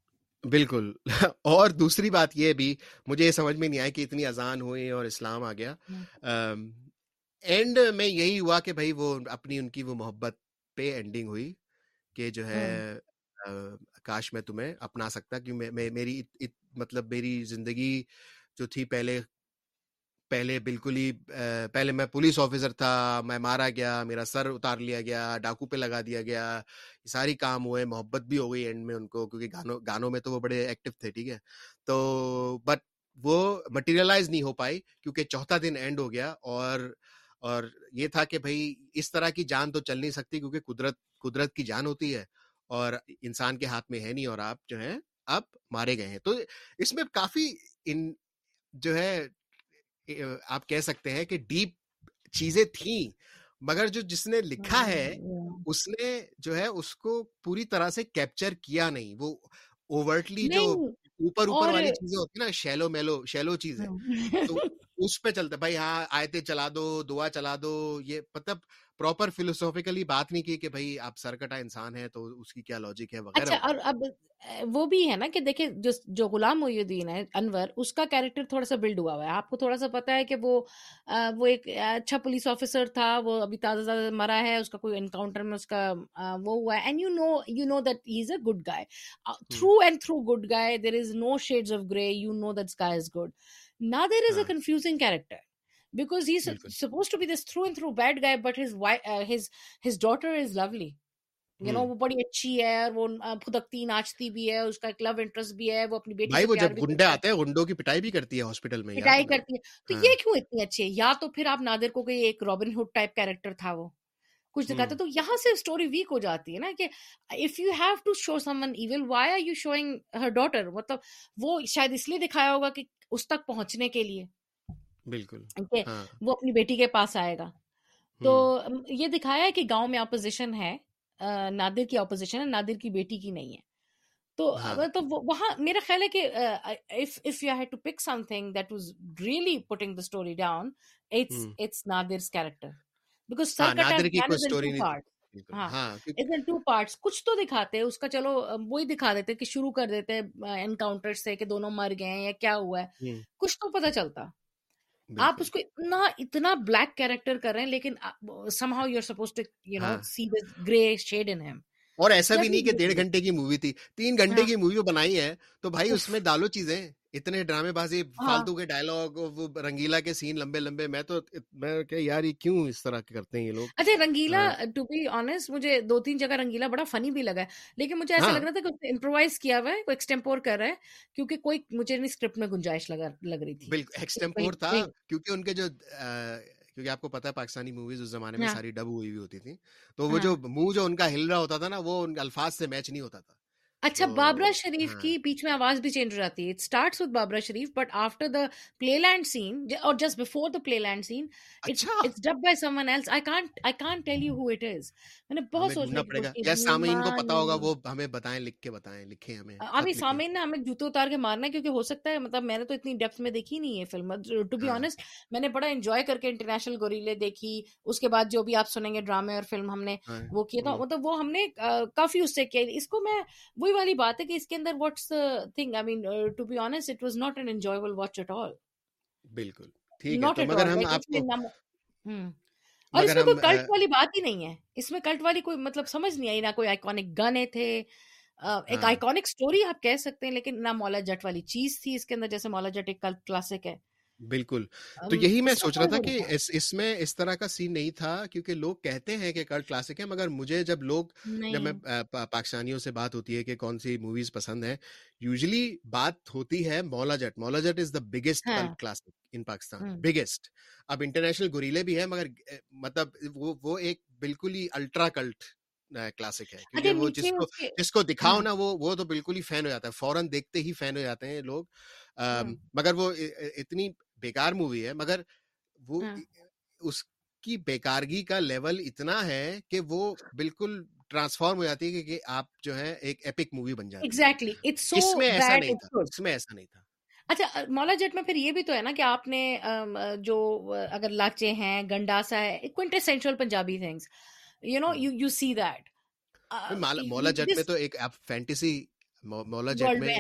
A: بالکل۔ اور دوسری بات یہ بھی مجھے یہ سمجھ میں نہیں آئی کہ اتنی اذان
C: ہوئی
A: اور اسلام آ گیا۔ ہاں۔ اینڈ میں یہی ہوا کہ بھائی وہ اپنی ان کی وہ محبت
C: پہ
A: اینڈنگ ہوئی کہ جو ہے کاش میں تمہیں اپنا سکتا کیوں میری مطلب میری زندگی جو تھی پہلے پہلے بالکل ہی پہلے میں پولیس آفیسر تھا، میں مارا گیا، میرا سر اتار لیا گیا، ڈاکو پہ لگا دیا گیا ساری کام ہوئے، محبت بھی ہو گئی اینڈ میں ان کو، کیونکہ گانوں گانوں میں تو وہ بڑے ایکٹیو تھے، ٹھیک ہے؟ تو بٹ وہ مٹیریلائز نہیں ہو پائی، کیونکہ چوتھا دن اینڈ ہو گیا اور اور یہ تھا کہ بھائی اس طرح کی جان تو چل نہیں سکتی، کیونکہ قدرت قدرت کی جان ہوتی ہے اور انسان کے ہاتھ میں ہے نہیں اور آپ جو ہیں آپ مارے گئے ہیں۔ تو اس میں کافی ان جو ہے آپ کہہ سکتے ہیں کہ ڈیپ چیزیں تھیں مگر جو جس نے لکھا ہاں،
C: ہے
A: ہاں، ہاں۔ اس نے جو ہے اس کو پوری طرح سے کیپچر کیا
C: نہیں
A: وہ اوورٹلی
C: جو
A: اوپر اوپر والی چیزیں ہوتی ہیں نا شیلو میلو شیلو چیزیں
C: تو
A: اس پہ چلتا بھائی ہاں آیتیں چلا دو دعا چلا دو یہ مطلب پراپر فلوسافیکلی بات نہیں کی کہ بھائی آپ سرکٹا انسان ہے تو اس کی کیا لاجک ہے
C: وغیرہ
A: اور
C: اب وہ بھی ہے نا کہ دیکھیں جو جو غلام محی الدین ہے انور اس کا کیریکٹر تھوڑا سا بلڈ ہوا ہوا ہے آپ کو تھوڑا سا پتا ہے کہ وہ وہ ایک اچھا پولیس آفیسر تھا وہ ابھی تازہ تازہ مرا ہے اس کا کوئی انکاؤنٹر میں اس کا وہ ہوا ہے and you know you know that he is a good guy through and through good guy there is no shade of grey you know that guy is good نا there is
A: a
C: confusing character because he
A: supposed
C: to be this through and through bad guy but his his his daughter
A: is lovely you know وہ بڑی اچھی ہے اور وہ پھدکتی
C: ناچتی
A: بھی ہے
C: اس کا ایک
A: لو
C: انٹرسٹ بھی ہے وہ اپنی بیٹی بھائی وہ جب گنڈے آتے ہیں گنڈوں کی پٹائی بھی کرتی ہے میں پٹائی کرتی
A: ہے۔
C: تو ہاں۔ یہ کیوں اتنی اچھی ہے؟ یا تو پھر آپ نادر کو کہ ایک رابن ہوڈ ٹائپ کیریکٹر تھا وہ کچھ دکھاتا تو یہاں سے ویک ہو جاتی ہے نا کہ if you have
A: to
C: show someone even why are you showing her
A: daughter
C: مطلب وہ شاید اس لیے دکھایا ہوگا کہ اس تک پہنچنے کے لیے۔ بالکل ہاں۔ وہ اپنی بیٹی کے پاس آئے
A: گا۔
C: تو یہ دکھایا ہے کہ گاؤں میں اپوزیشن ہے نادر کی اپوزیشن ہے نادر کی بیٹی کی نہیں ہے۔ تو ہاں۔ تو وہاں
A: میرا
C: خیال ہے کہ if
A: if
C: you
A: had to
C: pick something that
A: was
C: really
A: putting the
C: story
A: down
C: it's
A: it's Nadir's
C: character because sir ہاں، نادر کی کوئی اسٹوری نہیں ہاں ٹو پارٹس کچھ تو دکھاتے اس کا چلو وہی دکھا دیتے کہ شروع کر دیتے انکاؤنٹر سے کہ دونوں
A: مر
C: گئے ہیں یا کیا ہوا
A: ہے۔
C: کچھ تو پتا چلتا۔ آپ اس کو اتنا اتنا بلیک کیریکٹر کر رہے ہیں لیکن somehow you are supposed to you
A: know see this
C: grey
A: shade
C: in
A: ہم اور
C: ایسا
A: بھی نہیں کہ ڈیڑھ گھنٹے کی
C: مووی
A: تھی تین گھنٹے ہاں۔ کی مووی
C: بنائی
A: ہے تو بھائی اس میں
C: ڈالو
A: چیزیں۔ اتنے ڈرامے بازی ہاں۔ فالتو کے ڈائلگ رنگیلا کے سین لمبے لمبے میں تو میں کہ یار یہ کیوں اس طرح کرتے
C: ہیں یہ
A: لوگ؟
C: اچھا رنگیلا ٹو بی آنےسٹ مجھے دو تین جگہ رنگیلا بڑا فنی بھی لگا ہے لیکن مجھے
A: ایسا
C: ہاں۔ لگ رہا تھا کہ اس نے امپرووائز کیا ہوا ہے کوئی ایکسٹمپور کر رہا ہے کیونکہ کوئی مجھے نہیں اسکرپٹ میں گنجائش لگا
A: لگ
C: رہی تھی۔
A: بالکل ایکسٹمپور
C: تھا
A: کیونکہ ان کے جو کیونکہ آپ کو پتا ہے پاکستانی موویز اس زمانے میں
C: ہاں۔
A: ساری ڈب ہوئی ہوئی ہوتی تھی تو وہ جو منہ جو ان کا ہل رہا ہوتا تھا نا وہ ان کے الفاظ سے میچ نہیں ہوتا تھا۔
C: اچھا بابرا شریف
A: ہاں۔
C: کی بیچ میں آواز بھی چینج ہو جاتی ہے۔ It starts with Babra Sharif but after the play land scene اور just before the play land scene it's dubbed by someone else I can't I can't tell you who it is میں نے بہت کی
A: پڑے گا۔ یا سامعین کو پتا ہوگا وہ ہمیں بتائیں لکھ کے بتائیں لکھیں ہمیں
C: ابھی سامعین نے ہمیں جوتے اتار کے مارنا ہے کیونکہ ہو سکتا ہے مطلب میں نے تو اتنی ڈیپتھ میں دیکھی نہیں ہے فلم۔ ٹو بی
A: ہاں۔
C: آنےسٹ میں نے بڑا انجوائے کر کے انٹرنیشنل گوریلے دیکھی۔ اس کے بعد جو بھی آپ سنیں گے ڈرامے اور فلم ہم نے
A: ہاں
C: وہ کیا تھا۔
A: ہوں،
C: مطلب وہ ہم نے کافی اس سے کیا۔ اس کو میں وہی والی بات ہے کہ اس کے اندر what's thing I mean to be honest it was not an enjoyable watch at all
A: بالکل ٹھیک ہے مگر ہم آپ
C: میں
A: کو
C: اور اس میں کوئی کلٹ والی بات ہی نہیں ہے۔ اس میں کلٹ والی کوئی مطلب سمجھ نہیں آئی نہ کوئی آئیکونک گانے تھے۔ ایک
A: ہاں۔
C: آئیکونک سٹوری آپ کہہ سکتے ہیں لیکن نہ مولا جٹ والی چیز تھی اس کے اندر جیسے مولا جٹ ایک کلٹ کلاسک ہے۔
A: بالکل۔ تو یہی میں سوچ رہا تھا کہ اس اس میں اس طرح کا سین نہیں تھا کیونکہ لوگ کہتے ہیں کہ کلٹ کلاسک ہے مگر مجھے جب لوگ جب میں پاکستانیوں سے بات ہوتی ہے کہ کون سی موویز پسند ہے یوزلی بات ہوتی ہے Maula Jatt. Maula Jatt is the biggest
C: ہاں۔
A: Cult classic in Pakistan biggest uh international گوریلے بھی ہے مگر مطلب وہ وہ ایک بالکل ہی الٹرا کلٹ کلاسک ہے۔ کیونکہ وہ جس کو جس کو دکھاؤ
C: ہاں۔
A: نا وہ وہ تو بالکل ہی فین ہو جاتا ہے۔ فوراً دیکھتے ہی فین ہو جاتے ہیں لوگ۔
C: ہوں
A: مگر وہ اتنی بیکار مووی ہے مگر وہ
C: ہاں۔
A: اس کی بیکارگی کا لیول اتنا ہے کہ وہ بالکل ٹرانسفارم ہو جاتی ہے کہ آپ جو ہے ایک ایپک مووی بن جاتی
C: ایگزیکٹلی
A: اس میں ایسا نہیں تھا اس میں ایسا نہیں تھا۔
C: اچھا مولا جٹ میں پھر یہ بھی تو ہے نا کہ آپ نے جو اگر لاچے ہیں گنڈاسا ہے quintessential Punjabi things you know you you see that
A: Maula Jatt میں تو ایک آپ فینٹیسی مولا
C: ورلڈ
A: میں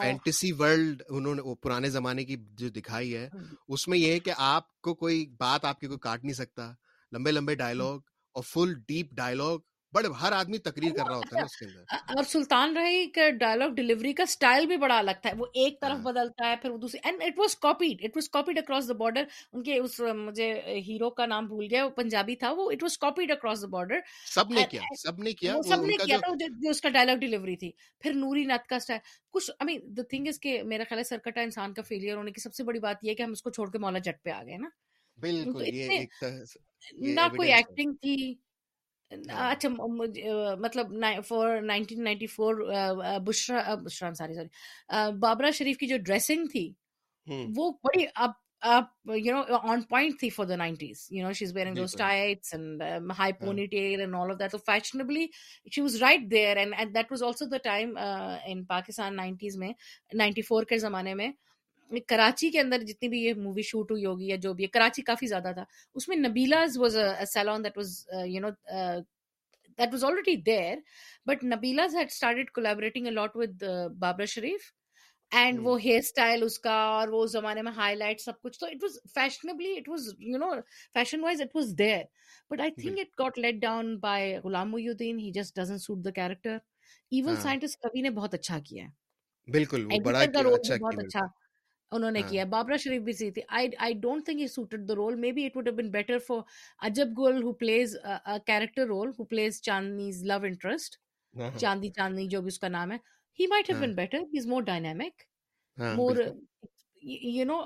A: فینٹیسی ورلڈ انہوں نے وہ پرانے زمانے کی جو دکھائی ہے اس میں یہ ہے کہ آپ کو کوئی بات آپ کی کوئی کاٹ نہیں سکتا۔ لمبے لمبے ڈائلگ اور فل ڈیپ ڈائلگ بڑے ہر آدمی تقریر کر رہا ہوتا ہے اس کے اندر۔
C: اور سلطان رہی کا ڈائلگ ڈلیوری کا سٹائل بھی بڑا الگ تھا۔ وہ ایک طرف
A: ہاں۔
C: بدلتا ہے پھر وہ دوسری and it was copied it was copied across the border ان کے اس مجھے ہیرو کا نام بھول گیا وہ پنجابی تھا وہ it was copied across the border
A: سب نے کیا سب نے کیا
C: سب نے کیا تھا جو اس کا ڈائلگ ڈلیوری تھی۔ پھر نوری نت کا سٹائل کچھ آئی مین دا تھنگ از کہ میرا خیال ہے سرکٹا انسان کا فیلئر ہونے کی سب سے بڑی بات یہ ہے کہ ہم اس کو چھوڑ کے مولا جٹ پہ آ گئے نا۔
A: بالکل یہ ایک
C: نہ کوئی ایکٹنگ تھی اچھا مطلب فور نائنٹین نائنٹی فور بشرا بشرا ساری سوری بابرا شریف کی جو ڈریسنگ تھی وہ بڑی uh uh you know on point تھی for the nineties you know she is wearing those
A: بالکل۔
C: ٹائٹس اینڈ ہائی
A: ہاں۔
C: Ponytail and all of that تو fashionably she was right there and that was also the time in Pakistan nineties میں ninety four کے زمانے میں کراچی کے اندر جتنی بھی یہ مووی شوٹ ہوئی ہوگی یا جو بھی ہے کراچی کافی زیادہ تھا۔ اس میں Nabila's was salon that was you know already there but nabila's had started collaborating a lot with uh, babra sharif and وہ ہیئر اسٹائل اس کا اور وہ زمانے میں ہائی لائٹ سب کچھ۔ تو it was fashionably it was you know fashion wise it was there but I think it got let down by Ghulam Mohiuddin he just doesn't suit the character even scientist کبھی نے بہت اچھا کیا ہے۔
A: بالکل وہ بڑا اچھا
C: بہت اچھا۔ انہوں نے
A: ہاں۔
C: کیا۔ بابرا شریف بھی سی تھی I I don't think he suited the role maybe it would been better for Ajab Gul who please character role who please Chandni's love interest Chandi Chandni جو بھی اس کا نام ہے he might have been better he is more dynamic more
A: بالکل۔
C: y- you know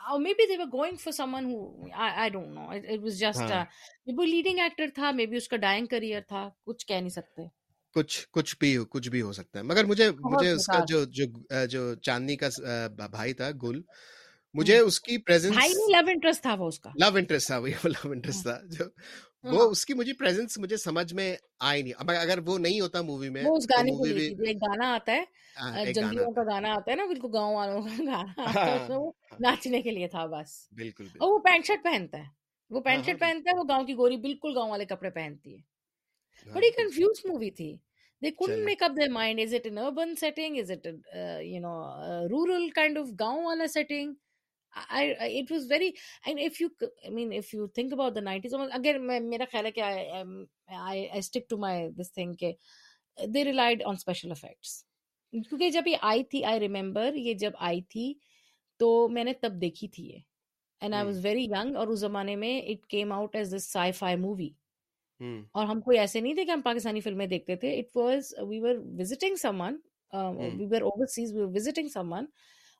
C: or maybe they were going for someone who I, I don't know. It, it was just
A: ہاں۔
C: uh, maybe leading actor تھا maybe اس کا dying career تھا کچھ کہہ نہیں سکتے۔
A: کچھ کچھ بھی کچھ بھی ہو سکتا ہے مگر مجھے مجھے اس کا جو جو جو چاندنی کا بھائی تھا گل مجھے اس کی پریزنس
C: لو انٹرسٹ تھا وہ اس کا
A: لو انٹرسٹ تھا وہی لو انٹرسٹ تھا جو وہ اس کی مجھے پریزنس مجھے سمجھ میں آئی نہیں اگر وہ نہیں ہوتا مووی میں
C: وہ اس گانے کو ایک گانا آتا ہے کا گانا آتا ہے نا بالکل گاؤں والوں کا گانا آتا ہے وہ ناچنے کے لیے تھا بس
A: بالکل
C: اور وہ پینٹ شرٹ پہنتا ہے وہ پینٹ شرٹ پہنتا ہے وہ گاؤں کی گوری بالکل گاؤں والے کپڑے پہنتی ہے بڑی کنفیوز مووی تھی they can make up their mind is it an urban setting is it میرا خیال ہے جب یہ آئی تھی آئی ریمبر یہ جب آئی تھی تو میں نے تب دیکھی تھی یہ اور اس زمانے میں it came out as this sci fi movie اور ہم کوئی ایسے نہیں تھے کہ ہم پاکستانی فلمیں دیکھتے تھے۔ It was we were visiting someone we were overseas we visiting someone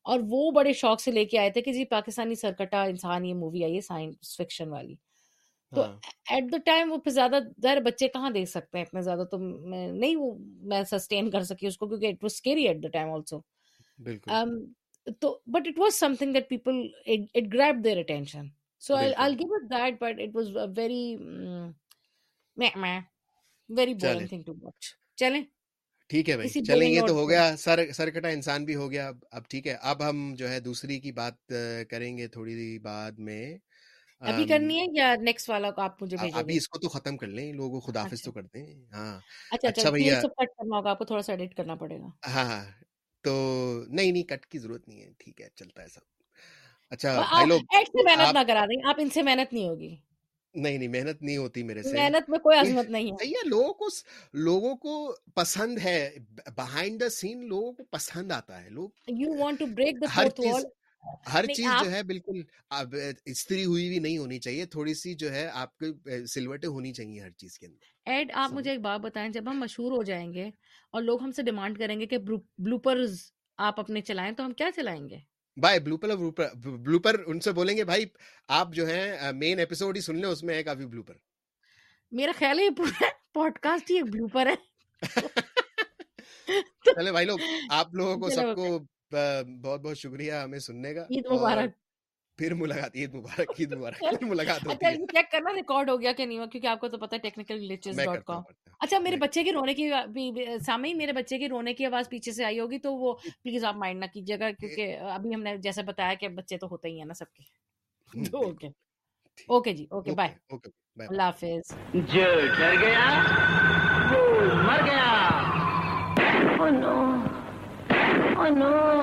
C: اور وہ بڑے شوق سے لے کے آئے تھے کہ جی پاکستانی سرکٹا انسان یہ مووی آئی ہے سائنس فکشن والی۔ تو ایٹ دا ٹائم وہ پھر زیادہ در بچے کہاں دیکھ سکتے ہیں اتنے زیادہ؟ تو میں نہیں وہ میں سسٹین کر سکی اس کو کیونکہ it was scary at the time also تو but it was something that people it grab their attention so I gave that but it was very very boring thing to watch چلیں
A: ٹھیک ہے بھائی چلیں یہ تو ہو گیا سر سرکٹا انسان بھی ہو گیا اب ٹھیک ہے اب ہم جو ہے دوسری کی بات کریں گے تھوڑی دیر بعد میں
C: ابھی کرنی ہے یا نیکسٹ والا کو آپ مجھے بھیجو
A: ابھی اس کو تو ختم کر لیں لوگوں کو خدا حافظ تو کر دیں ہاں
C: اچھا
A: اچھا بھیا
C: کٹ کرنا ہوگا آپ کو تھوڑا سا ایڈٹ کرنا پڑے گا
A: ہاں تو نہیں نہیں کٹ کی ضرورت نہیں ہے ٹھیک ہے چلتا ہے سب اچھا لوگ
C: محنت نہ کرا دیں آپ ان سے محنت نہیں ہوگی
A: نہیں نہیں محنت نہیں ہوتی میرے سے
C: محنت میں کوئی
A: یہ
C: عظمت نہیں ہے
A: ہے لوگوں کو لوگوں کو پسند ہے بہائنڈ دا سین لوگوں کو پسند آتا ہے لوگ
C: you want to break the
A: Hare
C: fourth
A: چیز
C: وال
A: ہر چیز جو ہے بالکل استری ہوئی ہوئی نہیں ہونی چاہیے تھوڑی سی جو ہے آپ کے سلوٹیں ہونی چاہیے ہر چیز کے اندر
C: ایڈ آپ مجھے ایک بات بتائیں جب ہم مشہور ہو جائیں گے اور لوگ ہم سے ڈیمانڈ کریں گے کہ بلوپرز آپ اپنے چلائیں تو ہم کیا چلائیں گے
A: بھائی بلوپر بلوپر ان سے بولیں گے بھائی آپ جو ہے مین ایپیسوڈ ہی سن لیں اس میں ہے کافی بلوپر
C: میرا خیال ہے یہ پورا پوڈ کاسٹ ہی ایک بلوپر ہے
A: چلے بھائی لوگ آپ لوگوں کو سب کو بہت بہت شکریہ ہمیں سننے کا
C: عید مبارک
A: پھر ملاقات عید مبارک عید مبارک پھر ملاقات
C: اچھا
A: ہوتی ہے۔
C: یہ چیک کرنا ریکارڈ ہو گیا کہ نہیں ہوا؟ کیونکہ آپ کو تو پتا ہے ٹیکنیکل گلیچز ڈاٹ کام اچھا میرے بچے کے رونے کی سامنے میرے بچے کے رونے کی آواز پیچھے سے آئی ہوگی تو وہ پلیز آپ مائنڈ نہ کیجیے گا کیونکہ ابھی ہم نے جیسے بتایا کہ بچے تو ہوتے ہی ہیں نا سب کے۔ تو اوکے اوکے جی اوکے بائے
A: اوکے بائے
C: اللہ حافظ۔
B: جو ڈر گیا وہ مر گیا۔
D: Oh no. Oh no.